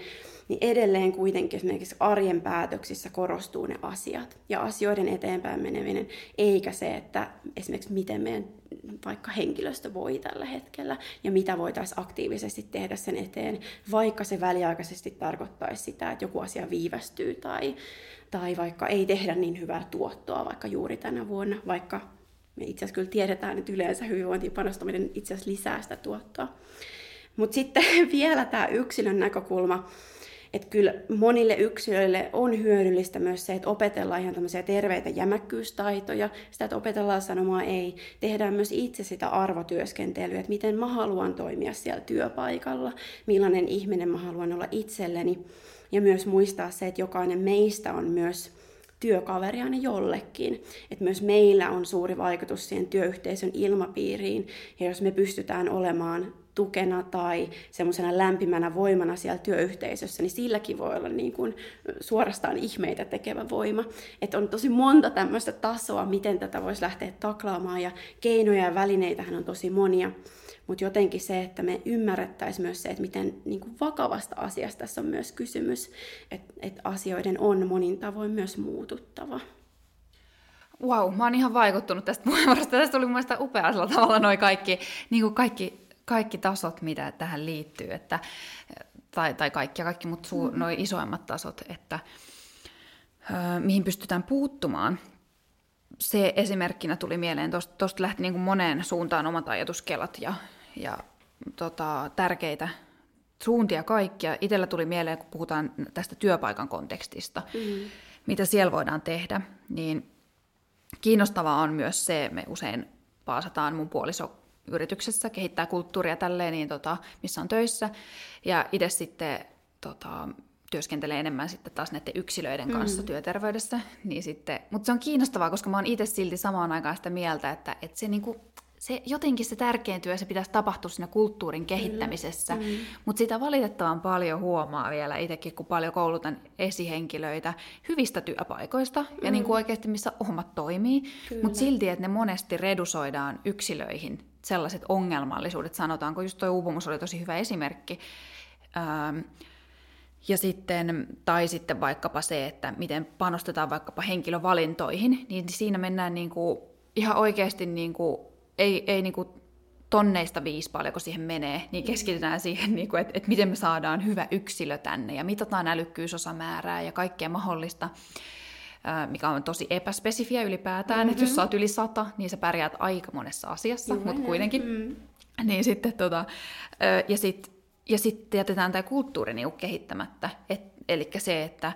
niin edelleen kuitenkin esimerkiksi arjen päätöksissä korostuu ne asiat ja asioiden eteenpäin meneminen, eikä se, että esimerkiksi miten meidän vaikka henkilöstö voi tällä hetkellä ja mitä voitaisiin aktiivisesti tehdä sen eteen, vaikka se väliaikaisesti tarkoittaisi sitä, että joku asia viivästyy tai, tai vaikka ei tehdä niin hyvää tuottoa vaikka juuri tänä vuonna, vaikka me itse asiassa kyllä tiedetään, että yleensä hyvinvointiin panostaminen itse asiassa lisää sitä tuottoa. Mutta sitten *laughs* vielä tämä yksilön näkökulma, että kyllä monille yksilöille on hyödyllistä myös se, että opetellaan ihan tämmöisiä terveitä jämäkkyystaitoja, sitä, että opetellaan sanomaan ei. Tehdään myös itse sitä arvotyöskentelyä, että miten mä haluan toimia siellä työpaikalla, millainen ihminen mä haluan olla itselleni. Ja myös muistaa se, että jokainen meistä on myös työkaveri aina jollekin. Että myös meillä on suuri vaikutus siihen työyhteisön ilmapiiriin, ja jos me pystytään olemaan tukena tai semmoisena lämpimänä voimana siellä työyhteisössä, niin silläkin voi olla niin kuin suorastaan ihmeitä tekevä voima. Että on tosi monta tämmöistä tasoa, miten tätä voisi lähteä taklaamaan, ja keinoja ja välineitähän on tosi monia. Mutta jotenkin se, että me ymmärrettäisiin myös se, että miten niin kuin vakavasta asiasta tässä on myös kysymys, että, että asioiden on monin tavoin myös muututtava. Wow, mä oon ihan vaikuttunut tästä puheenvuorosta. Tästä tuli mun mielestä upealla tavalla noin kaikki, niin kuin kaikki, kaikki tasot, mitä tähän liittyy, että, tai, tai kaikki ja kaikki, mutta suu, mm-hmm. noin isoimmat tasot, että ö, mihin pystytään puuttumaan. Se esimerkkinä tuli mieleen, tuosta lähti niin kuin moneen suuntaan omat ajatuskelat ja, ja tota, tärkeitä suuntia kaikkia. Itellä tuli mieleen, kun puhutaan tästä työpaikan kontekstista, mm. mitä siellä voidaan tehdä, niin kiinnostavaa on myös se, me usein paasataan mun puoliso yrityksessä, kehittää kulttuuria tälleen, niin tota, missä on töissä, ja itse sitten tota, työskentelee enemmän sitten taas näiden yksilöiden kanssa mm. työterveydessä, niin sitten, mutta se on kiinnostavaa, koska mä oon itse silti samaan aikaan sitä mieltä, että, että se niinku, se jotenkin se tärkein työ, se pitäisi tapahtua siinä kulttuurin kehittämisessä, mm. mutta sitä valitettavan paljon huomaa vielä itsekin, kun paljon koulutan esihenkilöitä hyvistä työpaikoista mm. ja niin kuin oikeasti missä hommat toimii, mutta silti, että ne monesti redusoidaan yksilöihin sellaiset ongelmallisuudet, sanotaanko, just tuo uupumus oli tosi hyvä esimerkki, ähm, ja sitten, tai sitten vaikkapa se, että miten panostetaan vaikkapa henkilövalintoihin, niin siinä mennään niin kuin ihan oikeasti niin kuin ei, ei niinku tonneista viisi paljonko siihen menee, niin keskitytään siihen, niin kuin, että, että miten me saadaan hyvä yksilö tänne ja mitataan älykkyysosamäärää ja kaikkea mahdollista, mikä on tosi epäspesifiä ylipäätään, mm-hmm. että jos sä oot yli sata, niin sä pärjäät aika monessa asiassa, Juuri mutta kuitenkin. Mm. Niin sitten, tota, ja sitten ja sit jätetään tämä kulttuuri niinku kehittämättä, eli se, että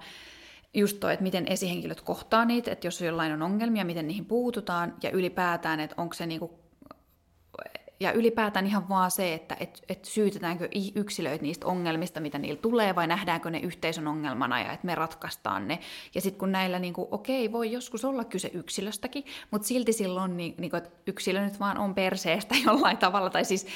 just toi, että miten esihenkilöt kohtaa niitä, että jos jollain on ongelmia, miten niihin puututaan, ja ylipäätään, että onko se niinku ja ylipäätään ihan vaan se, että et, et syytetäänkö yksilöitä niistä ongelmista, mitä niillä tulee, vai nähdäänkö ne yhteisön ongelmana ja että me ratkaistaan ne. Ja sitten kun näillä, niin kuin, okei, voi joskus olla kyse yksilöstäkin, mutta silti silloin, niin, niin että yksilö nyt vaan on perseestä *laughs* jollain tavalla, tai siis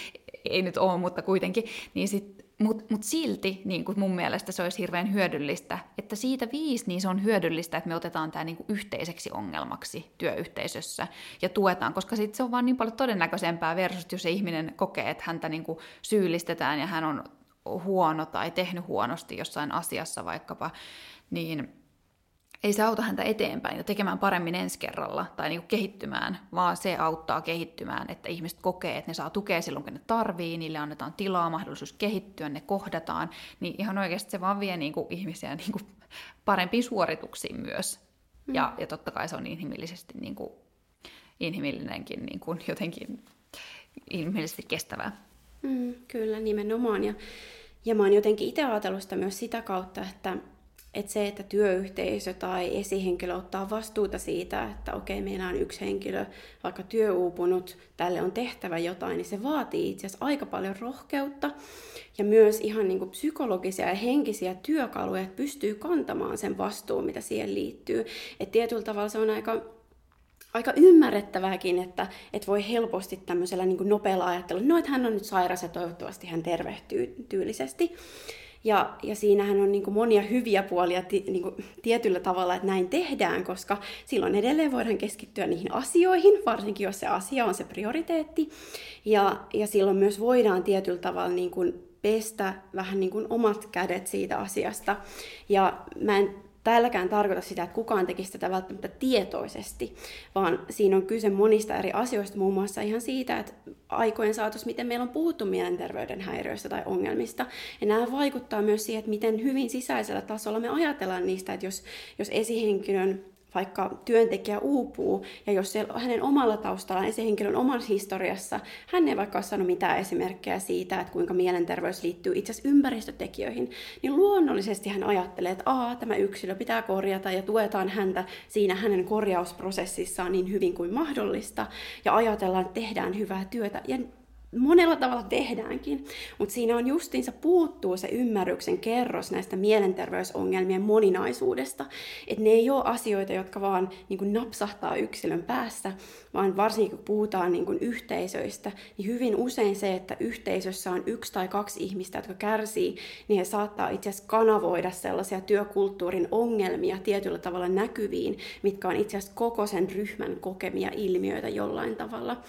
ei nyt ole, mutta kuitenkin, niin sitten mutta mut silti niin kuin mun mielestä se olisi hirveän hyödyllistä, että siitä viisi niin se on hyödyllistä, että me otetaan tämä niin yhteiseksi ongelmaksi työyhteisössä ja tuetaan, koska sitten se on vaan niin paljon todennäköisempää versus, jos se ihminen kokee, että häntä niin syyllistetään ja hän on huono tai tehnyt huonosti jossain asiassa vaikkapa, niin ei se auta häntä eteenpäin ja tekemään paremmin ensi kerralla tai niin kuin kehittymään, vaan se auttaa kehittymään, että ihmiset kokee, että ne saa tukea silloin, kun ne tarvii, niille annetaan tilaa, mahdollisuus kehittyä, ne kohdataan, niin ihan oikeasti se vaan vie niin kuin ihmisiä niin kuin parempiin suorituksiin myös. Mm. Ja, ja totta kai se on inhimillisesti niin kuin, inhimillinenkin niin kuin jotenkin inhimillisesti kestävää. Mm, kyllä, nimenomaan. Ja, ja mä oon jotenkin itse ajatellut sitä myös sitä kautta, että että se, että työyhteisö tai esihenkilö ottaa vastuuta siitä, että okei, meillä on yksi henkilö vaikka työuupunut, tälle on tehtävä jotain, niin se vaatii itse asiassa aika paljon rohkeutta ja myös ihan niin kuin psykologisia ja henkisiä työkaluja, että pystyy kantamaan sen vastuun, mitä siihen liittyy. Että tietyllä tavalla se on aika aika ymmärrettävääkin, että, että voi helposti tämmöisellä niin nopealla ajattelulla, no että hän on nyt sairas ja toivottavasti hän tervehtyy tyylisesti. Ja, ja siinähän on niin kuin monia hyviä puolia ti, niin kuin tietyllä tavalla, että näin tehdään, koska silloin edelleen voidaan keskittyä niihin asioihin, varsinkin jos se asia on se prioriteetti. Ja, ja silloin myös voidaan tietyllä tavalla niin kuin pestä vähän niin kuin omat kädet siitä asiasta. Ja mä en täälläkään tarkoita sitä, että kukaan tekisi tätä välttämättä tietoisesti, vaan siinä on kyse monista eri asioista, muun muassa ihan siitä, että aikojen saatossa, miten meillä on puhuttu mielenterveyden häiriöistä tai ongelmista. Ja nämä vaikuttaa myös siihen, että miten hyvin sisäisellä tasolla me ajatellaan niistä, että jos, jos esihenkilön vaikka työntekijä uupuu, ja jos se hänen omalla taustallaan, esihenkilön omassa historiassa, hän ei vaikka ole saanut mitään esimerkkejä siitä, että kuinka mielenterveys liittyy itse asiassa ympäristötekijöihin, niin luonnollisesti hän ajattelee, että Aa, tämä yksilö pitää korjata ja tuetaan häntä siinä hänen korjausprosessissaan niin hyvin kuin mahdollista, ja ajatellaan, että tehdään hyvää työtä. Ja monella tavalla tehdäänkin, mutta siinä on justiinsa puuttuu se ymmärryksen kerros näistä mielenterveysongelmien moninaisuudesta. Että ne ei ole asioita, jotka vaan niin kuin napsahtaa yksilön päässä, vaan varsinkin kun puhutaan niin kuin yhteisöistä, niin hyvin usein se, että yhteisössä on yksi tai kaksi ihmistä, jotka kärsii, niin he saattaa itse asiassa kanavoida sellaisia työkulttuurin ongelmia tietyllä tavalla näkyviin, mitkä on itse asiassa koko sen ryhmän kokemia ilmiöitä jollain tavalla.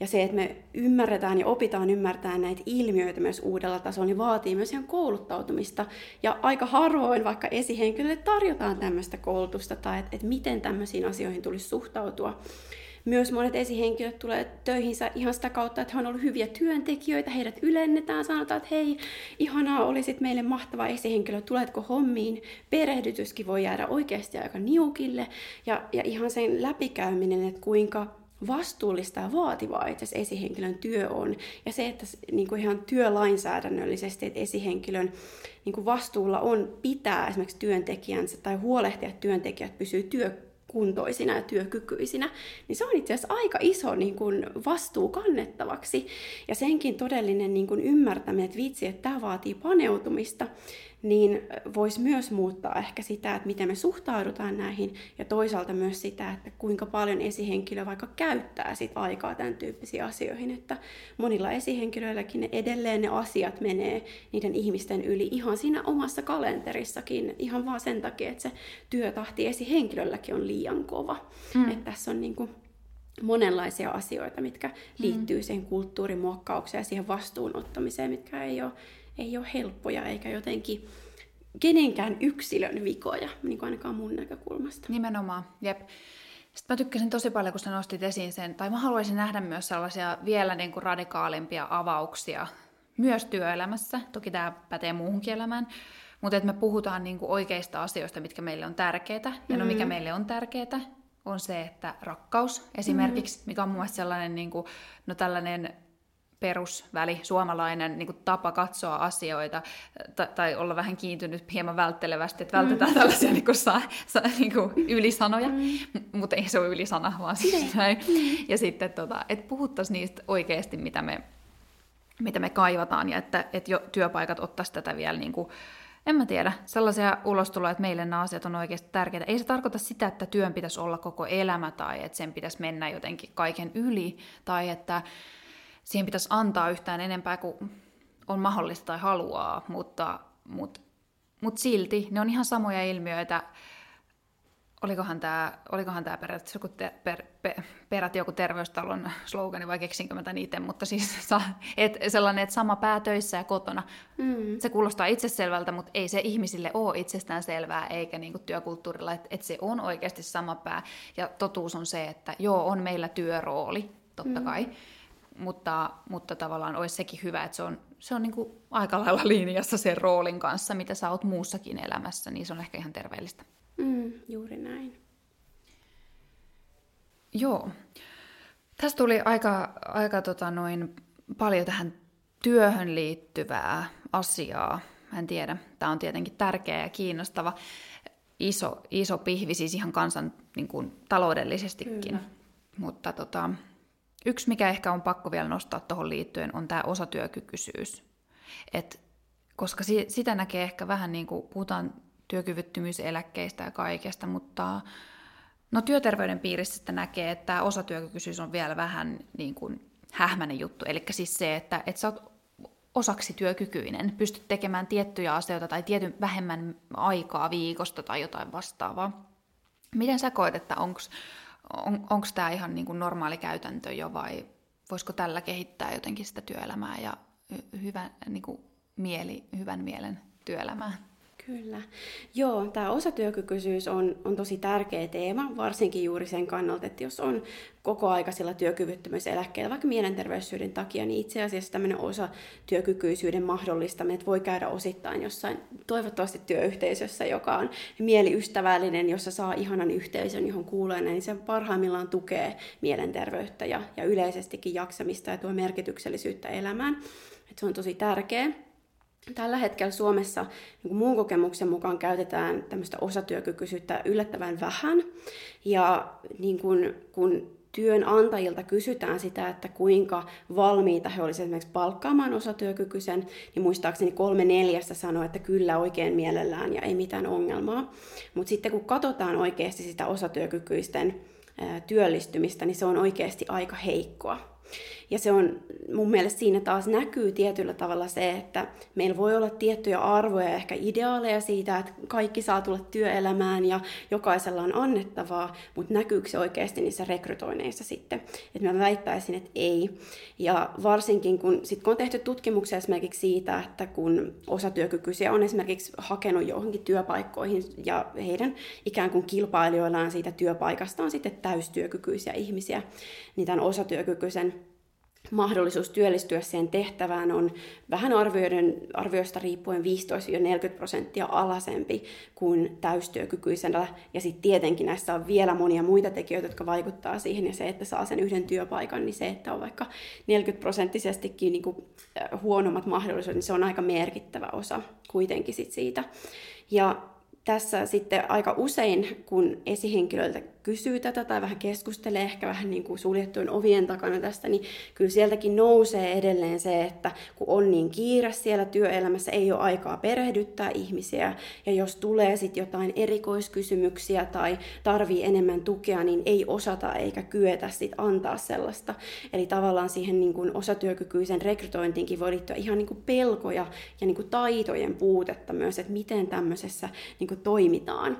Ja se, että me ymmärretään ja opitaan ymmärtämään näitä ilmiöitä myös uudella tasolla, niin vaatii myös ihan kouluttautumista. Ja aika harvoin vaikka esihenkilöille tarjotaan tämmöistä koulutusta tai että, että miten tämmöisiin asioihin tulisi suhtautua myös monet esihenkilöt tulee töihinsä ihan sitä kautta, että he on ollut hyviä työntekijöitä, heidät ylennetään, sanotaan, että hei, ihanaa, olisit meille mahtava esihenkilö, tuletko hommiin? Perehdytyskin voi jäädä oikeasti aika niukille ja, ja ihan sen läpikäyminen, että kuinka vastuullista ja vaativaa itse esihenkilön työ on. Ja se, että niin kuin ihan työlainsäädännöllisesti, että esihenkilön niin kuin vastuulla on pitää esimerkiksi työntekijänsä tai huolehtia, että työntekijät pysyy työ, kuntoisina ja työkykyisinä, niin se on itse asiassa aika iso niin kuin vastuu kannettavaksi. Ja senkin todellinen niin kuin ymmärtäminen, että vitsi, että tämä vaatii paneutumista, niin voisi myös muuttaa ehkä sitä, että miten me suhtaudutaan näihin ja toisaalta myös sitä, että kuinka paljon esihenkilö vaikka käyttää sit aikaa tämän tyyppisiin asioihin, että monilla esihenkilöilläkin ne edelleen ne asiat menee niiden ihmisten yli ihan siinä omassa kalenterissakin, ihan vaan sen takia, että se työtahti esihenkilölläkin on liian kova. Mm. Että tässä on niin kuin monenlaisia asioita, mitkä liittyy mm. siihen kulttuurimuokkaukseen ja siihen vastuunottamiseen, mitkä ei ole ei ole helppoja eikä jotenkin kenenkään yksilön vikoja, niin kuin ainakaan mun näkökulmasta. Nimenomaan, jep. Sitten mä tykkäsin tosi paljon, kun sä nostit esiin sen, tai mä haluaisin nähdä myös sellaisia vielä niin kuin radikaalimpia avauksia myös työelämässä. Toki tämä pätee muuhunkin elämään, mutta että me puhutaan niin kuin oikeista asioista, mitkä meille on tärkeitä. Ja no mikä mm. meille on tärkeää, on se, että rakkaus esimerkiksi, mm. mikä on mun mielestä sellainen, niin kuin, no tällainen perusväli, suomalainen niin kuin tapa katsoa asioita ta- tai olla vähän kiintynyt hieman välttelevästi, että vältetään mm. tällaisia niin kuin, sa- sa- niin kuin ylisanoja, mm. mutta ei se ole ylisana, vaan siis näin. Mm. Ja sitten, tota, että puhuttaisiin niistä oikeasti, mitä me, mitä me kaivataan, ja että, että jo työpaikat ottaisi tätä vielä niin kuin, en mä tiedä, sellaisia ulostuloja, että meille nämä asiat on oikeasti tärkeitä. Ei se tarkoita sitä, että työn pitäisi olla koko elämä tai että sen pitäisi mennä jotenkin kaiken yli tai että siihen pitäisi antaa yhtään enempää kuin on mahdollista tai haluaa, mutta, mutta, mutta silti ne on ihan samoja ilmiöitä. Olikohan tämä, olikohan tämä periaatteessa joku te, per, per, peräti joku terveystalon slogani vai keksinkö mä tämän itse, mutta siis *laughs* et, sellainen, että sama pää töissä ja kotona. Mm. Se kuulostaa itseselvältä, mutta ei se ihmisille ole itsestään selvää, eikä niinku työkulttuurilla, että et se on oikeasti sama pää. Ja totuus on se, että joo, on meillä työrooli, totta mm. kai, mutta, mutta tavallaan olisi sekin hyvä, että se on, se on niin kuin aika lailla linjassa sen roolin kanssa, mitä sä oot muussakin elämässä, niin se on ehkä ihan terveellistä. Mm, juuri näin. Joo. Tässä tuli aika, aika tota noin, paljon tähän työhön liittyvää asiaa. Mä en tiedä, tämä on tietenkin tärkeä ja kiinnostava. Iso, iso pihvi siis ihan kansan niin kuin, taloudellisestikin. Kyllä. Mutta tota, Yksi, mikä ehkä on pakko vielä nostaa tuohon liittyen, on tämä osatyökykyisyys. Et, koska si- sitä näkee ehkä vähän niin kuin, puhutaan työkyvyttömyyseläkkeistä ja kaikesta, mutta no työterveyden piirissä sitä näkee, että tämä osatyökykyisyys on vielä vähän niin kuin hähmäinen juttu. Eli siis se, että, että sä oot osaksi työkykyinen, pystyt tekemään tiettyjä asioita tai tietyn vähemmän aikaa viikosta tai jotain vastaavaa. Miten sä koet, että onko on, onko tämä ihan niin kuin normaali käytäntö jo vai voisiko tällä kehittää jotenkin sitä työelämää ja hyvän, niin kuin mieli, hyvän mielen työelämää? Kyllä. Joo, tämä osatyökykyisyys on, on tosi tärkeä teema, varsinkin juuri sen kannalta, että jos on kokoaikaisella työkyvyttömyyseläkkeellä, vaikka mielenterveyssyiden takia, niin itse asiassa tämmöinen osatyökykyisyyden mahdollistaminen, että voi käydä osittain jossain, toivottavasti työyhteisössä, joka on mieliystävällinen, jossa saa ihanan yhteisön, johon kuulee, niin se parhaimmillaan tukee mielenterveyttä ja, ja yleisestikin jaksamista ja tuo merkityksellisyyttä elämään. Että se on tosi tärkeä. Tällä hetkellä Suomessa niin muun kokemuksen mukaan käytetään tämmöistä osatyökykyisyyttä yllättävän vähän. Ja niin kuin, kun työnantajilta kysytään sitä, että kuinka valmiita he olisivat esimerkiksi palkkaamaan osatyökykyisen, niin muistaakseni kolme neljästä sanoi, että kyllä oikein mielellään ja ei mitään ongelmaa. Mutta sitten kun katsotaan oikeasti sitä osatyökykyisten työllistymistä, niin se on oikeasti aika heikkoa. Ja se on mun mielestä siinä taas näkyy tietyllä tavalla se, että meillä voi olla tiettyjä arvoja, ehkä ideaaleja siitä, että kaikki saa tulla työelämään ja jokaisella on annettavaa, mutta näkyykö se oikeasti niissä rekrytoineissa sitten? Että mä väittäisin, että ei. Ja varsinkin kun, sit kun on tehty tutkimuksia esimerkiksi siitä, että kun osatyökykyisiä on esimerkiksi hakenut johonkin työpaikkoihin ja heidän ikään kuin kilpailijoillaan siitä työpaikasta on sitten täystyökykyisiä ihmisiä, niin tämän osatyökykyisen mahdollisuus työllistyä siihen tehtävään on vähän arvioiden, arvioista riippuen 15-40 prosenttia alasempi kuin täystyökykyisellä. Ja sitten tietenkin näissä on vielä monia muita tekijöitä, jotka vaikuttaa siihen. Ja se, että saa sen yhden työpaikan, niin se, että on vaikka 40 prosenttisestikin niin huonommat mahdollisuudet, niin se on aika merkittävä osa kuitenkin sit siitä. Ja tässä sitten aika usein, kun esihenkilöiltä kysyy tätä tai vähän keskustelee ehkä vähän niin kuin suljettujen ovien takana tästä, niin kyllä sieltäkin nousee edelleen se, että kun on niin kiire siellä työelämässä, ei ole aikaa perehdyttää ihmisiä, ja jos tulee sitten jotain erikoiskysymyksiä tai tarvii enemmän tukea, niin ei osata eikä kyetä sit antaa sellaista. Eli tavallaan siihen niin kuin osatyökykyisen rekrytointiinkin voi liittyä ihan niin kuin pelkoja ja niin kuin taitojen puutetta myös, että miten tämmöisessä niin kuin toimitaan.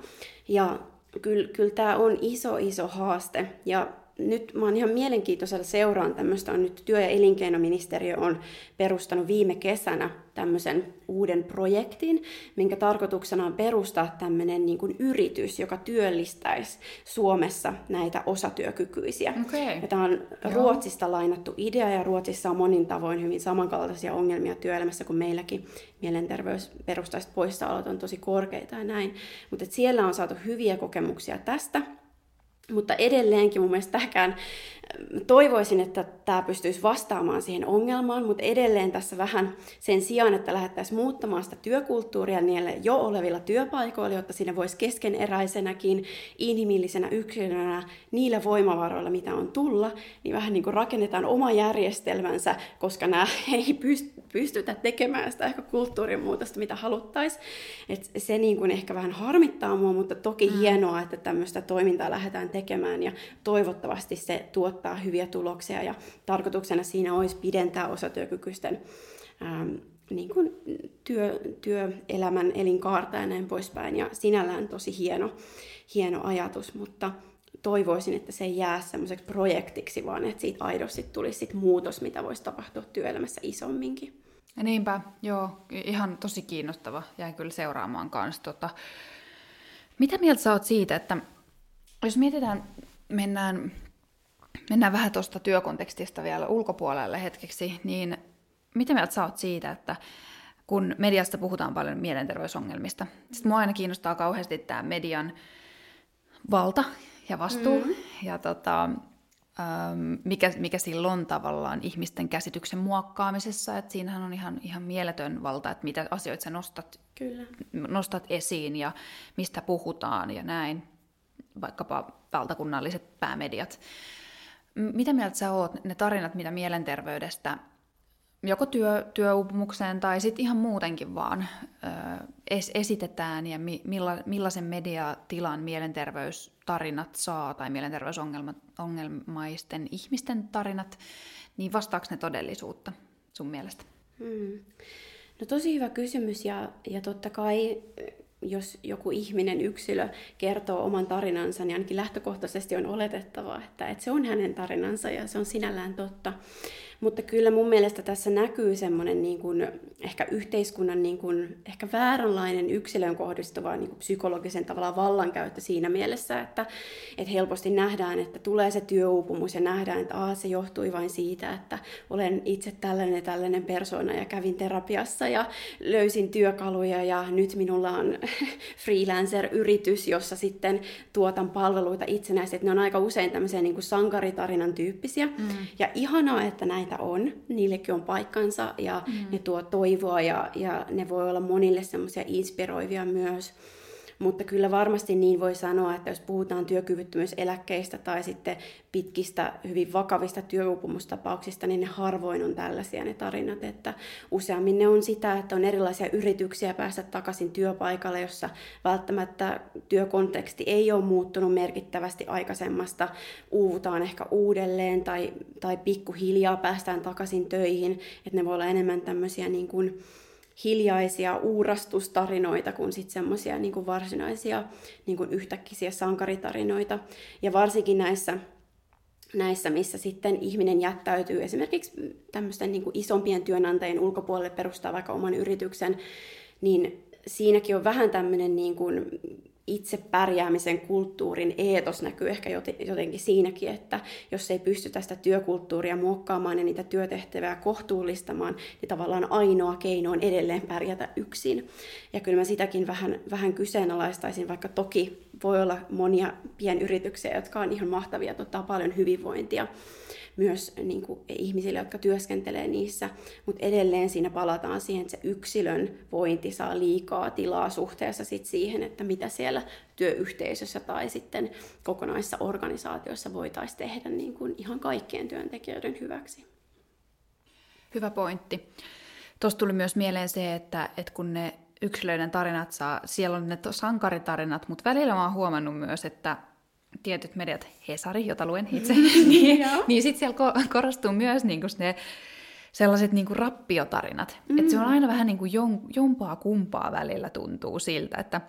Ja kyllä, kyllä tämä on iso, iso haaste. Ja nyt mä oon ihan mielenkiintoisella seuraan tämmöistä, on nyt työ- ja elinkeinoministeriö on perustanut viime kesänä tämmöisen uuden projektin, minkä tarkoituksena on perustaa tämmöinen niin kuin yritys, joka työllistäisi Suomessa näitä osatyökykyisiä. Okay. Ja tämä on Joo. Ruotsista lainattu idea, ja Ruotsissa on monin tavoin hyvin samankaltaisia ongelmia työelämässä kuin meilläkin. Mielenterveysperustaiset poissaolot on tosi korkeita ja näin. Mutta siellä on saatu hyviä kokemuksia tästä, mutta edelleenkin mun mielestä tähkään toivoisin, että tämä pystyisi vastaamaan siihen ongelmaan, mutta edelleen tässä vähän sen sijaan, että lähdettäisiin muuttamaan sitä työkulttuuria niille jo olevilla työpaikoilla, jotta sinne voisi keskeneräisenäkin, inhimillisenä yksilönä, niillä voimavaroilla, mitä on tulla, niin vähän niin kuin rakennetaan oma järjestelmänsä, koska nämä *laughs* ei pystytä tekemään sitä ehkä kulttuurin muutosta, mitä haluttaisiin. Et se niin kuin ehkä vähän harmittaa mua, mutta toki mm. hienoa, että tämmöistä toimintaa lähdetään tekemään ja toivottavasti se tuottaa tuottaa hyviä tuloksia ja tarkoituksena siinä olisi pidentää osatyökykyisten ähm, niin kuin työ, työelämän elinkaarta ja näin poispäin. Ja sinällään tosi hieno, hieno ajatus, mutta toivoisin, että se ei jää semmoiseksi projektiksi, vaan että siitä aidosti tulisi sit muutos, mitä voisi tapahtua työelämässä isomminkin. Ja niinpä, joo, ihan tosi kiinnostava. Jäin kyllä seuraamaan kanssa. Tota, mitä mieltä sä oot siitä, että jos mietitään, mennään mennään vähän tuosta työkontekstista vielä ulkopuolelle hetkeksi, niin mitä mieltä sä oot siitä, että kun mediasta puhutaan paljon mielenterveysongelmista, sitten mua aina kiinnostaa kauheasti tämä median valta ja vastuu, mm. ja tota, mikä, mikä silloin on tavallaan ihmisten käsityksen muokkaamisessa, että siinähän on ihan, ihan mieletön valta, että mitä asioita sä nostat, Kyllä. nostat esiin ja mistä puhutaan ja näin, vaikkapa valtakunnalliset päämediat. Mitä mieltä sä oot, ne tarinat, mitä mielenterveydestä joko työ, työuupumukseen tai sitten ihan muutenkin vaan ö, es, esitetään ja mi, milla, millaisen mediatilan mielenterveystarinat saa tai mielenterveysongelmaisten ihmisten tarinat, niin vastaako ne todellisuutta sun mielestä? Hmm. No tosi hyvä kysymys ja, ja totta kai jos joku ihminen, yksilö kertoo oman tarinansa, niin ainakin lähtökohtaisesti on oletettavaa, että, että se on hänen tarinansa ja se on sinällään totta. Mutta kyllä mun mielestä tässä näkyy semmoinen niin kuin, ehkä yhteiskunnan niin kuin, ehkä vääränlainen yksilön kohdistuva niin kuin psykologisen tavalla vallankäyttö siinä mielessä, että, että helposti nähdään, että tulee se työuupumus ja nähdään, että Aa, se johtui vain siitä, että olen itse tällainen tällainen persona ja kävin terapiassa ja löysin työkaluja ja nyt minulla on *laughs* freelancer-yritys, jossa sitten tuotan palveluita itsenäisesti. Ne on aika usein tämmöisiä niin kuin sankaritarinan tyyppisiä. Mm. Ja ihanaa, että näin näitä on, niillekin on paikkansa ja mm. ne tuo toivoa ja, ja ne voi olla monille semmoisia inspiroivia myös. Mutta kyllä varmasti niin voi sanoa, että jos puhutaan työkyvyttömyyseläkkeistä tai sitten pitkistä, hyvin vakavista työuupumustapauksista, niin ne harvoin on tällaisia ne tarinat, että useammin ne on sitä, että on erilaisia yrityksiä päästä takaisin työpaikalle, jossa välttämättä työkonteksti ei ole muuttunut merkittävästi aikaisemmasta, uuvutaan ehkä uudelleen tai, tai pikkuhiljaa päästään takaisin töihin, että ne voi olla enemmän tämmöisiä niin kuin, hiljaisia uurastustarinoita kuin sitten semmoisia niin varsinaisia niin kuin yhtäkkisiä sankaritarinoita. Ja varsinkin näissä, näissä, missä sitten ihminen jättäytyy esimerkiksi tämmöisten niin isompien työnantajien ulkopuolelle perustaa vaikka oman yrityksen, niin siinäkin on vähän tämmöinen niin kuin itse pärjäämisen kulttuurin eetos näkyy ehkä jotenkin siinäkin, että jos ei pysty tästä työkulttuuria muokkaamaan ja niitä työtehtäviä kohtuullistamaan, niin tavallaan ainoa keino on edelleen pärjätä yksin. Ja kyllä mä sitäkin vähän, vähän kyseenalaistaisin, vaikka toki voi olla monia pienyrityksiä, jotka on ihan mahtavia, tuottaa paljon hyvinvointia myös niin kuin, ihmisille, jotka työskentelee niissä, mutta edelleen siinä palataan siihen, että se yksilön vointi saa liikaa tilaa suhteessa sit siihen, että mitä siellä työyhteisössä tai sitten kokonaisessa organisaatiossa voitaisiin tehdä niin kuin ihan kaikkien työntekijöiden hyväksi. Hyvä pointti. Tuossa tuli myös mieleen se, että, että kun ne yksilöiden tarinat saa, siellä on ne sankaritarinat, mutta välillä mä oon huomannut myös, että tietyt mediat, Hesari, jota luen itse, *laughs* niin, niin sitten siellä korostuu myös niin kuin ne sellaiset niin kuin rappiotarinat. Mm. Että se on aina vähän niin kuin jompaa kumpaa välillä tuntuu siltä, että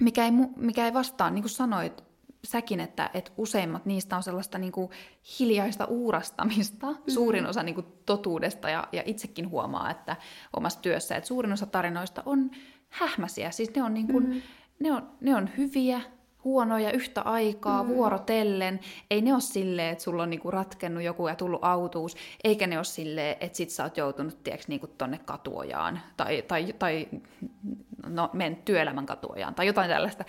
mikä ei, mikä ei vastaa, niin kuin sanoit säkin, että, että useimmat niistä on sellaista niin kuin hiljaista uurastamista, mm. suurin osa niin kuin totuudesta, ja, ja itsekin huomaa, että omassa työssä, että suurin osa tarinoista on hähmäsiä, siis ne on, niin kuin, mm. ne on, ne on hyviä, huonoja yhtä aikaa, mm. vuorotellen. Ei ne ole silleen, että sulla on niinku ratkennut joku ja tullut autuus, eikä ne ole silleen, että sit sä oot joutunut tiiäks, niinku tonne katuojaan, tai, tai, tai no, men työelämän katuojaan, tai jotain tällaista.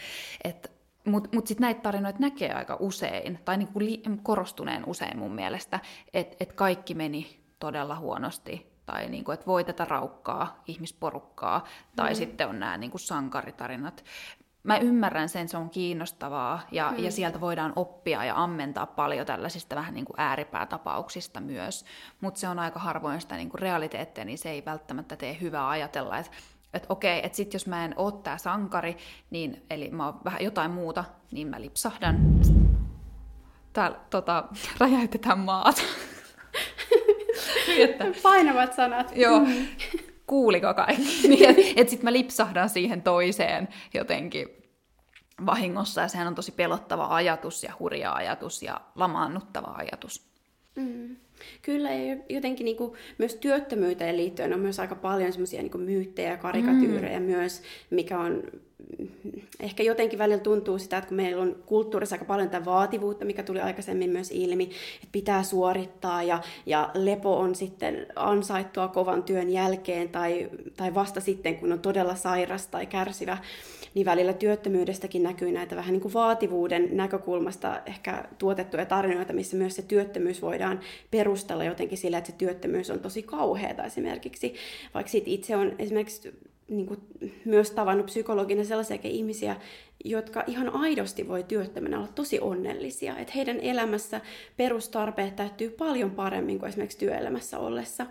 Mutta mut sitten näitä tarinoita näkee aika usein, tai niinku li- korostuneen usein mun mielestä, että et kaikki meni todella huonosti, tai niinku, että voi tätä raukkaa ihmisporukkaa, tai mm. sitten on nämä niinku sankaritarinat mä ymmärrän sen, se on kiinnostavaa ja, mm. ja sieltä voidaan oppia ja ammentaa paljon tällaisista vähän niin kuin ääripäätapauksista myös, mutta se on aika harvoin sitä niin kuin realiteettia, niin se ei välttämättä tee hyvää ajatella, että että okei, että sitten jos mä en ole tää sankari, niin, eli mä oon vähän jotain muuta, niin mä lipsahdan. Täällä tota, *laughs* räjäytetään että, Painavat sanat. Joo. Kuuliko kaikki. *laughs* niin, että et sitten mä lipsahdan siihen toiseen jotenkin vahingossa, ja sehän on tosi pelottava ajatus ja hurja ajatus ja lamaannuttava ajatus. Mm. Kyllä, ja jotenkin niin kuin, myös työttömyyteen liittyen on myös aika paljon semmoisia niin myyttejä ja karikatyyrejä mm. myös, mikä on ehkä jotenkin välillä tuntuu sitä, että kun meillä on kulttuurissa aika paljon tätä vaativuutta, mikä tuli aikaisemmin myös ilmi, että pitää suorittaa ja, ja lepo on sitten ansaittua kovan työn jälkeen tai, tai vasta sitten, kun on todella sairas tai kärsivä, niin välillä työttömyydestäkin näkyy näitä vähän niin kuin vaativuuden näkökulmasta ehkä tuotettuja tarinoita, missä myös se työttömyys voidaan perustella jotenkin sillä, että se työttömyys on tosi kauheata esimerkiksi. Vaikka itse on esimerkiksi niin kuin myös tavannut psykologina sellaisia ihmisiä, jotka ihan aidosti voi työttömänä olla tosi onnellisia. Että heidän elämässä perustarpeet täyttyy paljon paremmin kuin esimerkiksi työelämässä ollessa.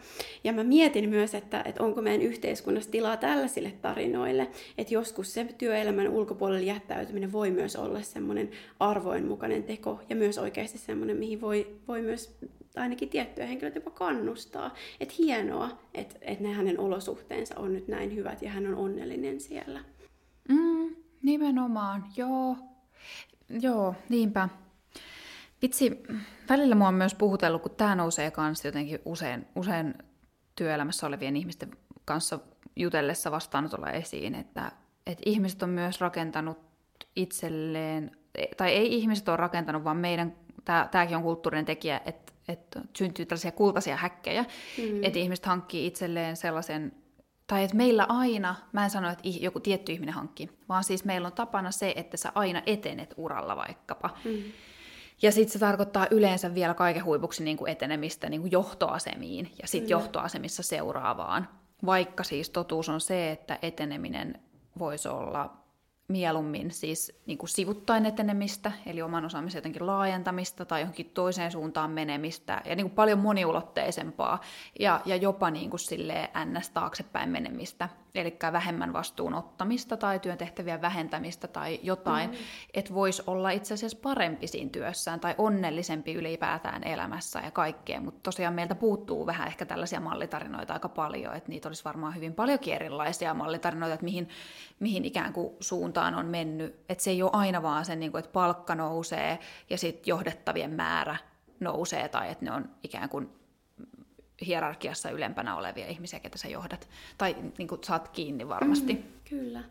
Ja mä mietin myös, että, että onko meidän yhteiskunnassa tilaa tällaisille tarinoille, että joskus se työelämän ulkopuolelle jättäytyminen voi myös olla semmoinen arvoinmukainen teko ja myös oikeasti semmoinen, mihin voi, voi myös ainakin tiettyjä henkilöitä jopa kannustaa. Että hienoa, että, että ne hänen olosuhteensa on nyt näin hyvät ja hän on onnellinen siellä. Mm, nimenomaan, joo. Joo, niinpä. Vitsi, välillä mua on myös puhutellut, kun tämä nousee kanssa jotenkin usein, usein työelämässä olevien ihmisten kanssa jutellessa vastaanotolla esiin, että, että ihmiset on myös rakentanut itselleen, tai ei ihmiset ole rakentanut, vaan meidän, tämäkin on kulttuurinen tekijä, että että syntyy tällaisia kultaisia häkkejä, mm. että ihmiset hankkii itselleen sellaisen, tai että meillä aina, mä en sano, että joku tietty ihminen hankkii, vaan siis meillä on tapana se, että sä aina etenet uralla vaikkapa. Mm. Ja sitten se tarkoittaa yleensä vielä kaiken huipuksi niin kuin etenemistä niin kuin johtoasemiin ja sitten mm. johtoasemissa seuraavaan. Vaikka siis totuus on se, että eteneminen voisi olla mieluummin siis niin kuin sivuttain etenemistä, eli oman osaamisen jotenkin laajentamista tai johonkin toiseen suuntaan menemistä, ja niin kuin paljon moniulotteisempaa, ja, ja jopa niin kuin silleen ns. taaksepäin menemistä, eli vähemmän vastuun ottamista tai työtehtävien vähentämistä tai jotain, mm. että voisi olla itse asiassa parempi siinä työssään tai onnellisempi ylipäätään elämässä ja kaikkea, mutta tosiaan meiltä puuttuu vähän ehkä tällaisia mallitarinoita aika paljon, että niitä olisi varmaan hyvin paljonkin erilaisia mallitarinoita, että mihin, mihin ikään kuin suuntaan on mennyt, että se ei ole aina vaan sen, niin kuin, että palkka nousee ja sitten johdettavien määrä nousee tai että ne on ikään kuin hierarkiassa ylempänä olevia ihmisiä, ketä sä johdat. Tai niin kuin, saat kiinni varmasti. Mm, kyllä.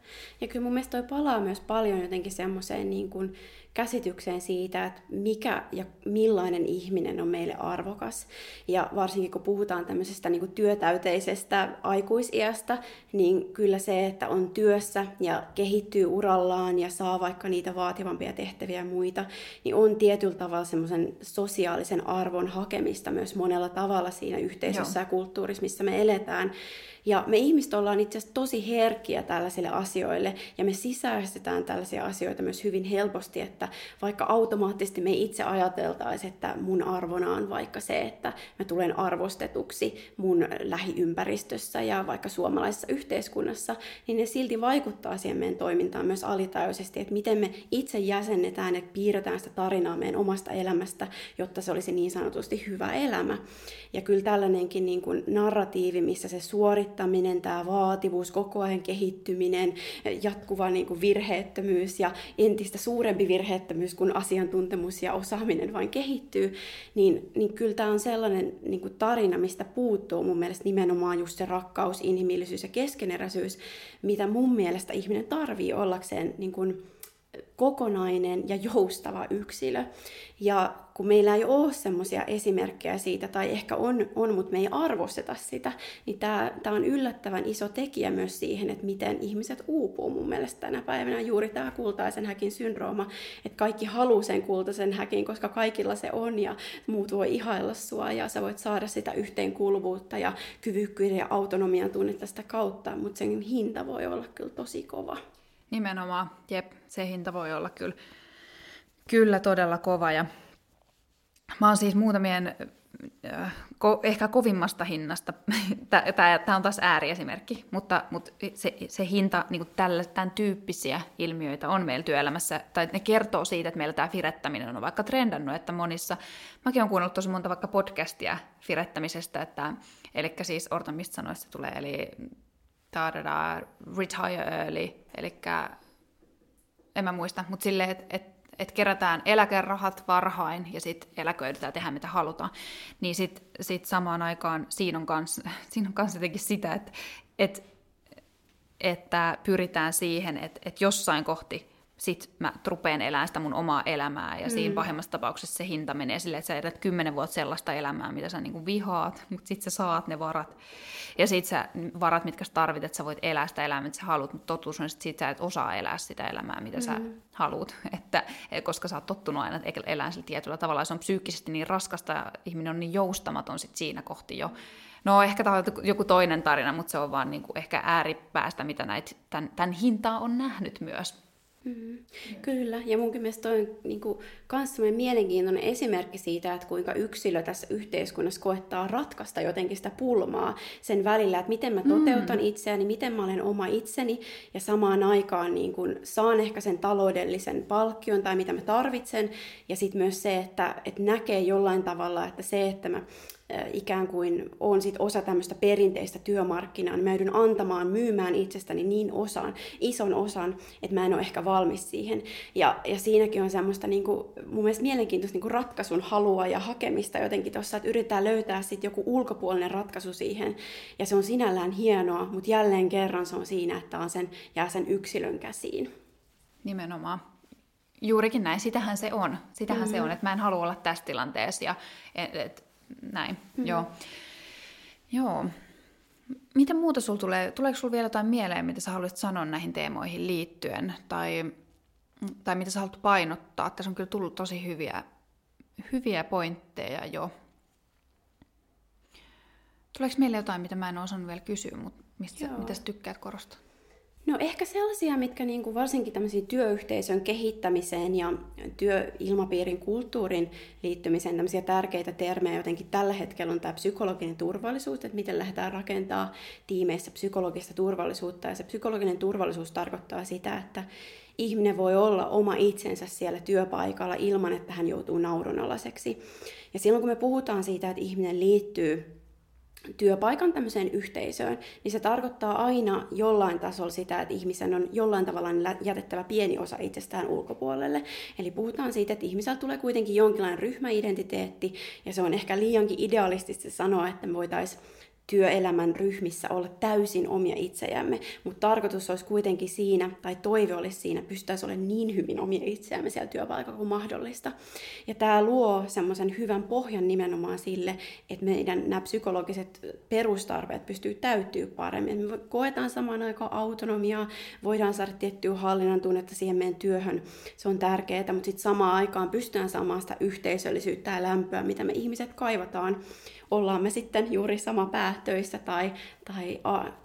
Ja kyllä mun mielestä toi palaa myös paljon jotenkin semmoiseen niin kuin käsitykseen siitä, että mikä ja millainen ihminen on meille arvokas. Ja varsinkin kun puhutaan tämmöisestä niin työtäyteisestä aikuisiästä, niin kyllä se, että on työssä ja kehittyy urallaan ja saa vaikka niitä vaativampia tehtäviä ja muita, niin on tietyllä tavalla semmoisen sosiaalisen arvon hakemista myös monella tavalla siinä yhteisössä Joo. ja kulttuurissa, missä me eletään. Ja me ihmiset ollaan itse asiassa tosi herkkiä tällaisille asioille, ja me sisäistetään tällaisia asioita myös hyvin helposti, että vaikka automaattisesti me itse ajateltaisiin, että mun arvona on vaikka se, että mä tulen arvostetuksi mun lähiympäristössä ja vaikka suomalaisessa yhteiskunnassa, niin ne silti vaikuttaa siihen meidän toimintaan myös alitajuisesti, että miten me itse jäsennetään, että piirretään sitä tarinaa meidän omasta elämästä, jotta se olisi niin sanotusti hyvä elämä. Ja kyllä tällainenkin niin kuin narratiivi, missä se suorittaminen, tämä vaativuus, koko ajan kehittyminen, jatkuva niin kuin virheettömyys ja entistä suurempi virheettömyys, kun asiantuntemus ja osaaminen vain kehittyy, niin, niin kyllä tämä on sellainen niin kuin tarina, mistä puuttuu mun mielestä nimenomaan just se rakkaus, inhimillisyys ja keskeneräisyys, mitä mun mielestä ihminen tarvii ollakseen niin kuin, kokonainen ja joustava yksilö. Ja kun meillä ei ole semmoisia esimerkkejä siitä, tai ehkä on, on, mutta me ei arvosteta sitä, niin tämä, on yllättävän iso tekijä myös siihen, että miten ihmiset uupuu mun mielestä tänä päivänä. Juuri tämä kultaisen häkin syndrooma, että kaikki haluaa sen kultaisen häkin, koska kaikilla se on, ja muut voi ihailla sua, ja sä voit saada sitä yhteenkuuluvuutta ja kyvykkyyden ja autonomian tunnetta sitä kautta, mutta sen hinta voi olla kyllä tosi kova. Nimenomaan, jep, se hinta voi olla kyllä, kyllä todella kova. Ja mä oon siis muutamien äh, ko, ehkä kovimmasta hinnasta, *laughs* tämä on taas ääriesimerkki, mutta, mutta se, se hinta, niin kuin tällä, tämän tyyppisiä ilmiöitä on meillä työelämässä, tai ne kertoo siitä, että meillä tämä firettäminen on vaikka trendannut, että monissa, mäkin olen kuunnellut tosi monta vaikka podcastia firettämisestä, että, eli siis Orton mistä sanoista tulee, eli da, retire early, eli en mä muista, mutta silleen, että et, et kerätään eläkerahat varhain ja sitten eläköidytään tehdä mitä halutaan, niin sitten sit samaan aikaan siinä on kans, *laughs* kans jotenkin sitä, että et, että pyritään siihen, että, että jossain kohti sit mä rupeen elämään sitä mun omaa elämää, ja mm. siinä pahimmassa tapauksessa se hinta menee silleen, että sä edät kymmenen vuotta sellaista elämää, mitä sä niinku vihaat, mutta sit sä saat ne varat. Ja sit sä varat, mitkä sä tarvit, että sä voit elää sitä elämää, mitä sä haluat, mutta totuus on, että sit sä et osaa elää sitä elämää, mitä mm. sä haluat, *laughs* että, koska sä oot tottunut aina elää sillä tietyllä tavalla, ja se on psyykkisesti niin raskasta, ja ihminen on niin joustamaton sit siinä kohti jo, No ehkä tämä on joku toinen tarina, mutta se on vaan niin kuin ehkä ääripäästä, mitä näitä, tämän, tämän hintaa on nähnyt myös. Mm, kyllä, ja munkin mielestä toi on niin kuin, myös mielenkiintoinen esimerkki siitä, että kuinka yksilö tässä yhteiskunnassa koettaa ratkaista jotenkin sitä pulmaa sen välillä, että miten mä toteutan mm. itseäni, miten mä olen oma itseni, ja samaan aikaan niin kuin, saan ehkä sen taloudellisen palkkion tai mitä mä tarvitsen, ja sitten myös se, että, että näkee jollain tavalla, että se, että mä ikään kuin on sit osa tämmöistä perinteistä työmarkkinaa, niin mä joudun antamaan, myymään itsestäni niin osan, ison osan, että mä en ole ehkä valmis siihen. Ja, ja siinäkin on semmoista niin kuin, mun mielestä mielenkiintoista niin kuin ratkaisun halua ja hakemista jotenkin tuossa, että yritetään löytää sitten joku ulkopuolinen ratkaisu siihen. Ja se on sinällään hienoa, mutta jälleen kerran se on siinä, että on sen, jää sen yksilön käsiin. Nimenomaan. Juurikin näin, sitähän se on. Sitähän mm-hmm. se on, että mä en halua olla tässä tilanteessa ja et, et, näin, mm. joo. Joo. Mitä muuta sulla tulee? Tuleeko sulla vielä jotain mieleen, mitä sä haluaisit sanoa näihin teemoihin liittyen? Tai, tai mitä sä haluat painottaa? Tässä on kyllä tullut tosi hyviä, hyviä pointteja jo. Tuleeko meille jotain, mitä mä en osannut vielä kysyä, mutta mistä, mitä sä tykkäät korostaa? No ehkä sellaisia, mitkä niin kuin varsinkin tämmöisiin työyhteisön kehittämiseen ja työilmapiirin kulttuurin liittymiseen tämmöisiä tärkeitä termejä jotenkin tällä hetkellä on tämä psykologinen turvallisuus, että miten lähdetään rakentaa tiimeissä psykologista turvallisuutta. Ja se psykologinen turvallisuus tarkoittaa sitä, että ihminen voi olla oma itsensä siellä työpaikalla ilman, että hän joutuu naurunalaiseksi. Ja silloin kun me puhutaan siitä, että ihminen liittyy työpaikan tämmöiseen yhteisöön, niin se tarkoittaa aina jollain tasolla sitä, että ihmisen on jollain tavalla jätettävä pieni osa itsestään ulkopuolelle. Eli puhutaan siitä, että ihmisellä tulee kuitenkin jonkinlainen ryhmäidentiteetti, ja se on ehkä liiankin idealistista sanoa, että me voitaisiin työelämän ryhmissä olla täysin omia itsejämme, mutta tarkoitus olisi kuitenkin siinä, tai toive olisi siinä, pystyttäisiin olemaan niin hyvin omia itseämme siellä työpaikalla kuin mahdollista. Ja tämä luo semmoisen hyvän pohjan nimenomaan sille, että meidän nämä psykologiset perustarpeet pystyy täyttyä paremmin. Me koetaan samaan aikaan autonomiaa, voidaan saada tiettyä hallinnan tunnetta siihen meidän työhön, se on tärkeää, mutta sitten samaan aikaan pystytään saamaan sitä yhteisöllisyyttä ja lämpöä, mitä me ihmiset kaivataan ollaan me sitten juuri sama päätöissä tai, tai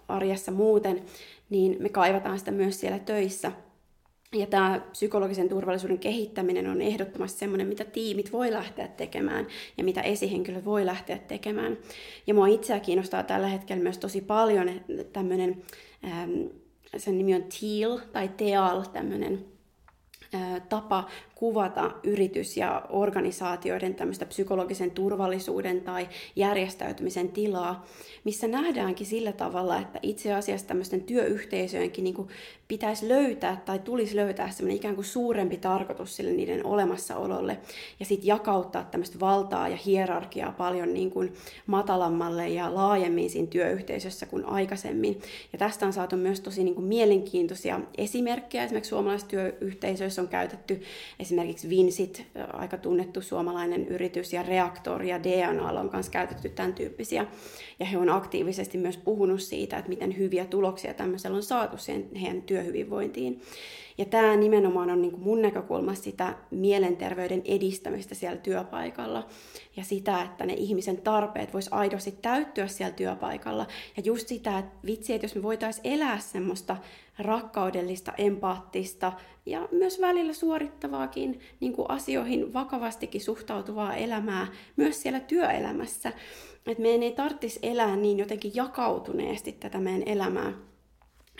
arjessa muuten, niin me kaivataan sitä myös siellä töissä. Ja tämä psykologisen turvallisuuden kehittäminen on ehdottomasti semmoinen, mitä tiimit voi lähteä tekemään ja mitä esihenkilöt voi lähteä tekemään. Ja mua itseä kiinnostaa tällä hetkellä myös tosi paljon tämmöinen, sen nimi on TEAL tai TEAL, tämmöinen tapa kuvata yritys- ja organisaatioiden tämmöistä psykologisen turvallisuuden tai järjestäytymisen tilaa, missä nähdäänkin sillä tavalla, että itse asiassa tämmöisten työyhteisöjenkin niin pitäisi löytää tai tulisi löytää semmoinen ikään kuin suurempi tarkoitus sille niiden olemassaololle ja sitten jakauttaa tämmöistä valtaa ja hierarkiaa paljon niin kuin matalammalle ja laajemmin siinä työyhteisössä kuin aikaisemmin. Ja tästä on saatu myös tosi niin kuin mielenkiintoisia esimerkkejä. Esimerkiksi suomalaisissa työyhteisöissä on käytetty esimerkiksi Vinsit, aika tunnettu suomalainen yritys, ja Reaktor ja DNA on myös käytetty tämän tyyppisiä. Ja he on aktiivisesti myös puhunut siitä, että miten hyviä tuloksia tämmöisellä on saatu sen heidän työhyvinvointiin. Ja tämä nimenomaan on niin mun näkökulmasta sitä mielenterveyden edistämistä siellä työpaikalla ja sitä, että ne ihmisen tarpeet vois aidosti täyttyä siellä työpaikalla. Ja just sitä, että vitsi, että jos me voitaisiin elää semmoista rakkaudellista, empaattista ja myös välillä suorittavaakin niin kuin asioihin vakavastikin suhtautuvaa elämää myös siellä työelämässä. Että meidän ei tarvitsisi elää niin jotenkin jakautuneesti tätä meidän elämää,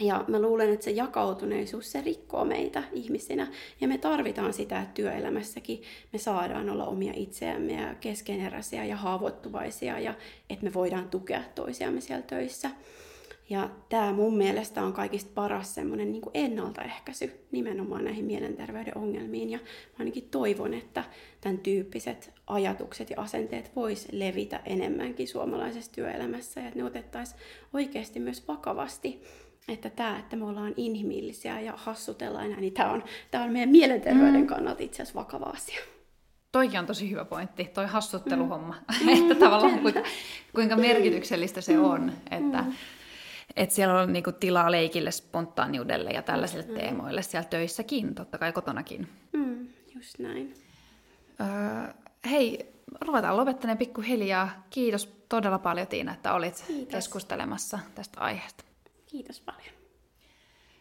ja mä luulen, että se jakautuneisuus, se rikkoo meitä ihmisinä. Ja me tarvitaan sitä, että työelämässäkin me saadaan olla omia itseämme ja keskeneräisiä ja haavoittuvaisia ja että me voidaan tukea toisiamme siellä töissä. Ja tämä mun mielestä on kaikista paras semmoinen niin ennaltaehkäisy nimenomaan näihin mielenterveyden ongelmiin. Ja mä ainakin toivon, että tämän tyyppiset ajatukset ja asenteet vois levitä enemmänkin suomalaisessa työelämässä ja että ne otettaisiin oikeasti myös vakavasti että tämä, että me ollaan inhimillisiä ja hassutellaan enää, niin tämä on, tämä on meidän mielenterveyden mm. kannalta itse asiassa vakava asia. Toikin on tosi hyvä pointti, toi hassutteluhomma. Mm. *laughs* että tavallaan kuinka, kuinka merkityksellistä se mm. on, että, mm. että siellä on niinku tilaa leikille, spontaaniudelle ja tällaisille mm. teemoille siellä töissäkin, totta kai kotonakin. Mm, just näin. Öö, hei, ruvetaan lopettamaan pikkuhiljaa. Kiitos todella paljon Tiina, että olit Kiitos. keskustelemassa tästä aiheesta. Kiitos paljon.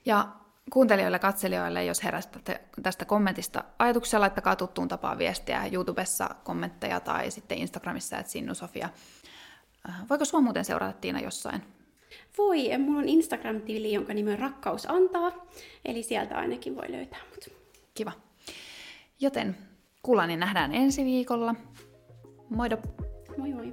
Ja kuuntelijoille ja katselijoille, jos herästätte tästä kommentista ajatuksia, laittakaa tuttuun tapaan viestiä YouTubessa kommentteja tai sitten Instagramissa, että Sinnu Sofia. Äh, voiko sinua muuten seurata Tiina jossain? Voi, mulla on Instagram-tili, jonka nimi on Rakkaus antaa, eli sieltä ainakin voi löytää mut. Kiva. Joten kuullaan niin nähdään ensi viikolla. Moido! Moi moi!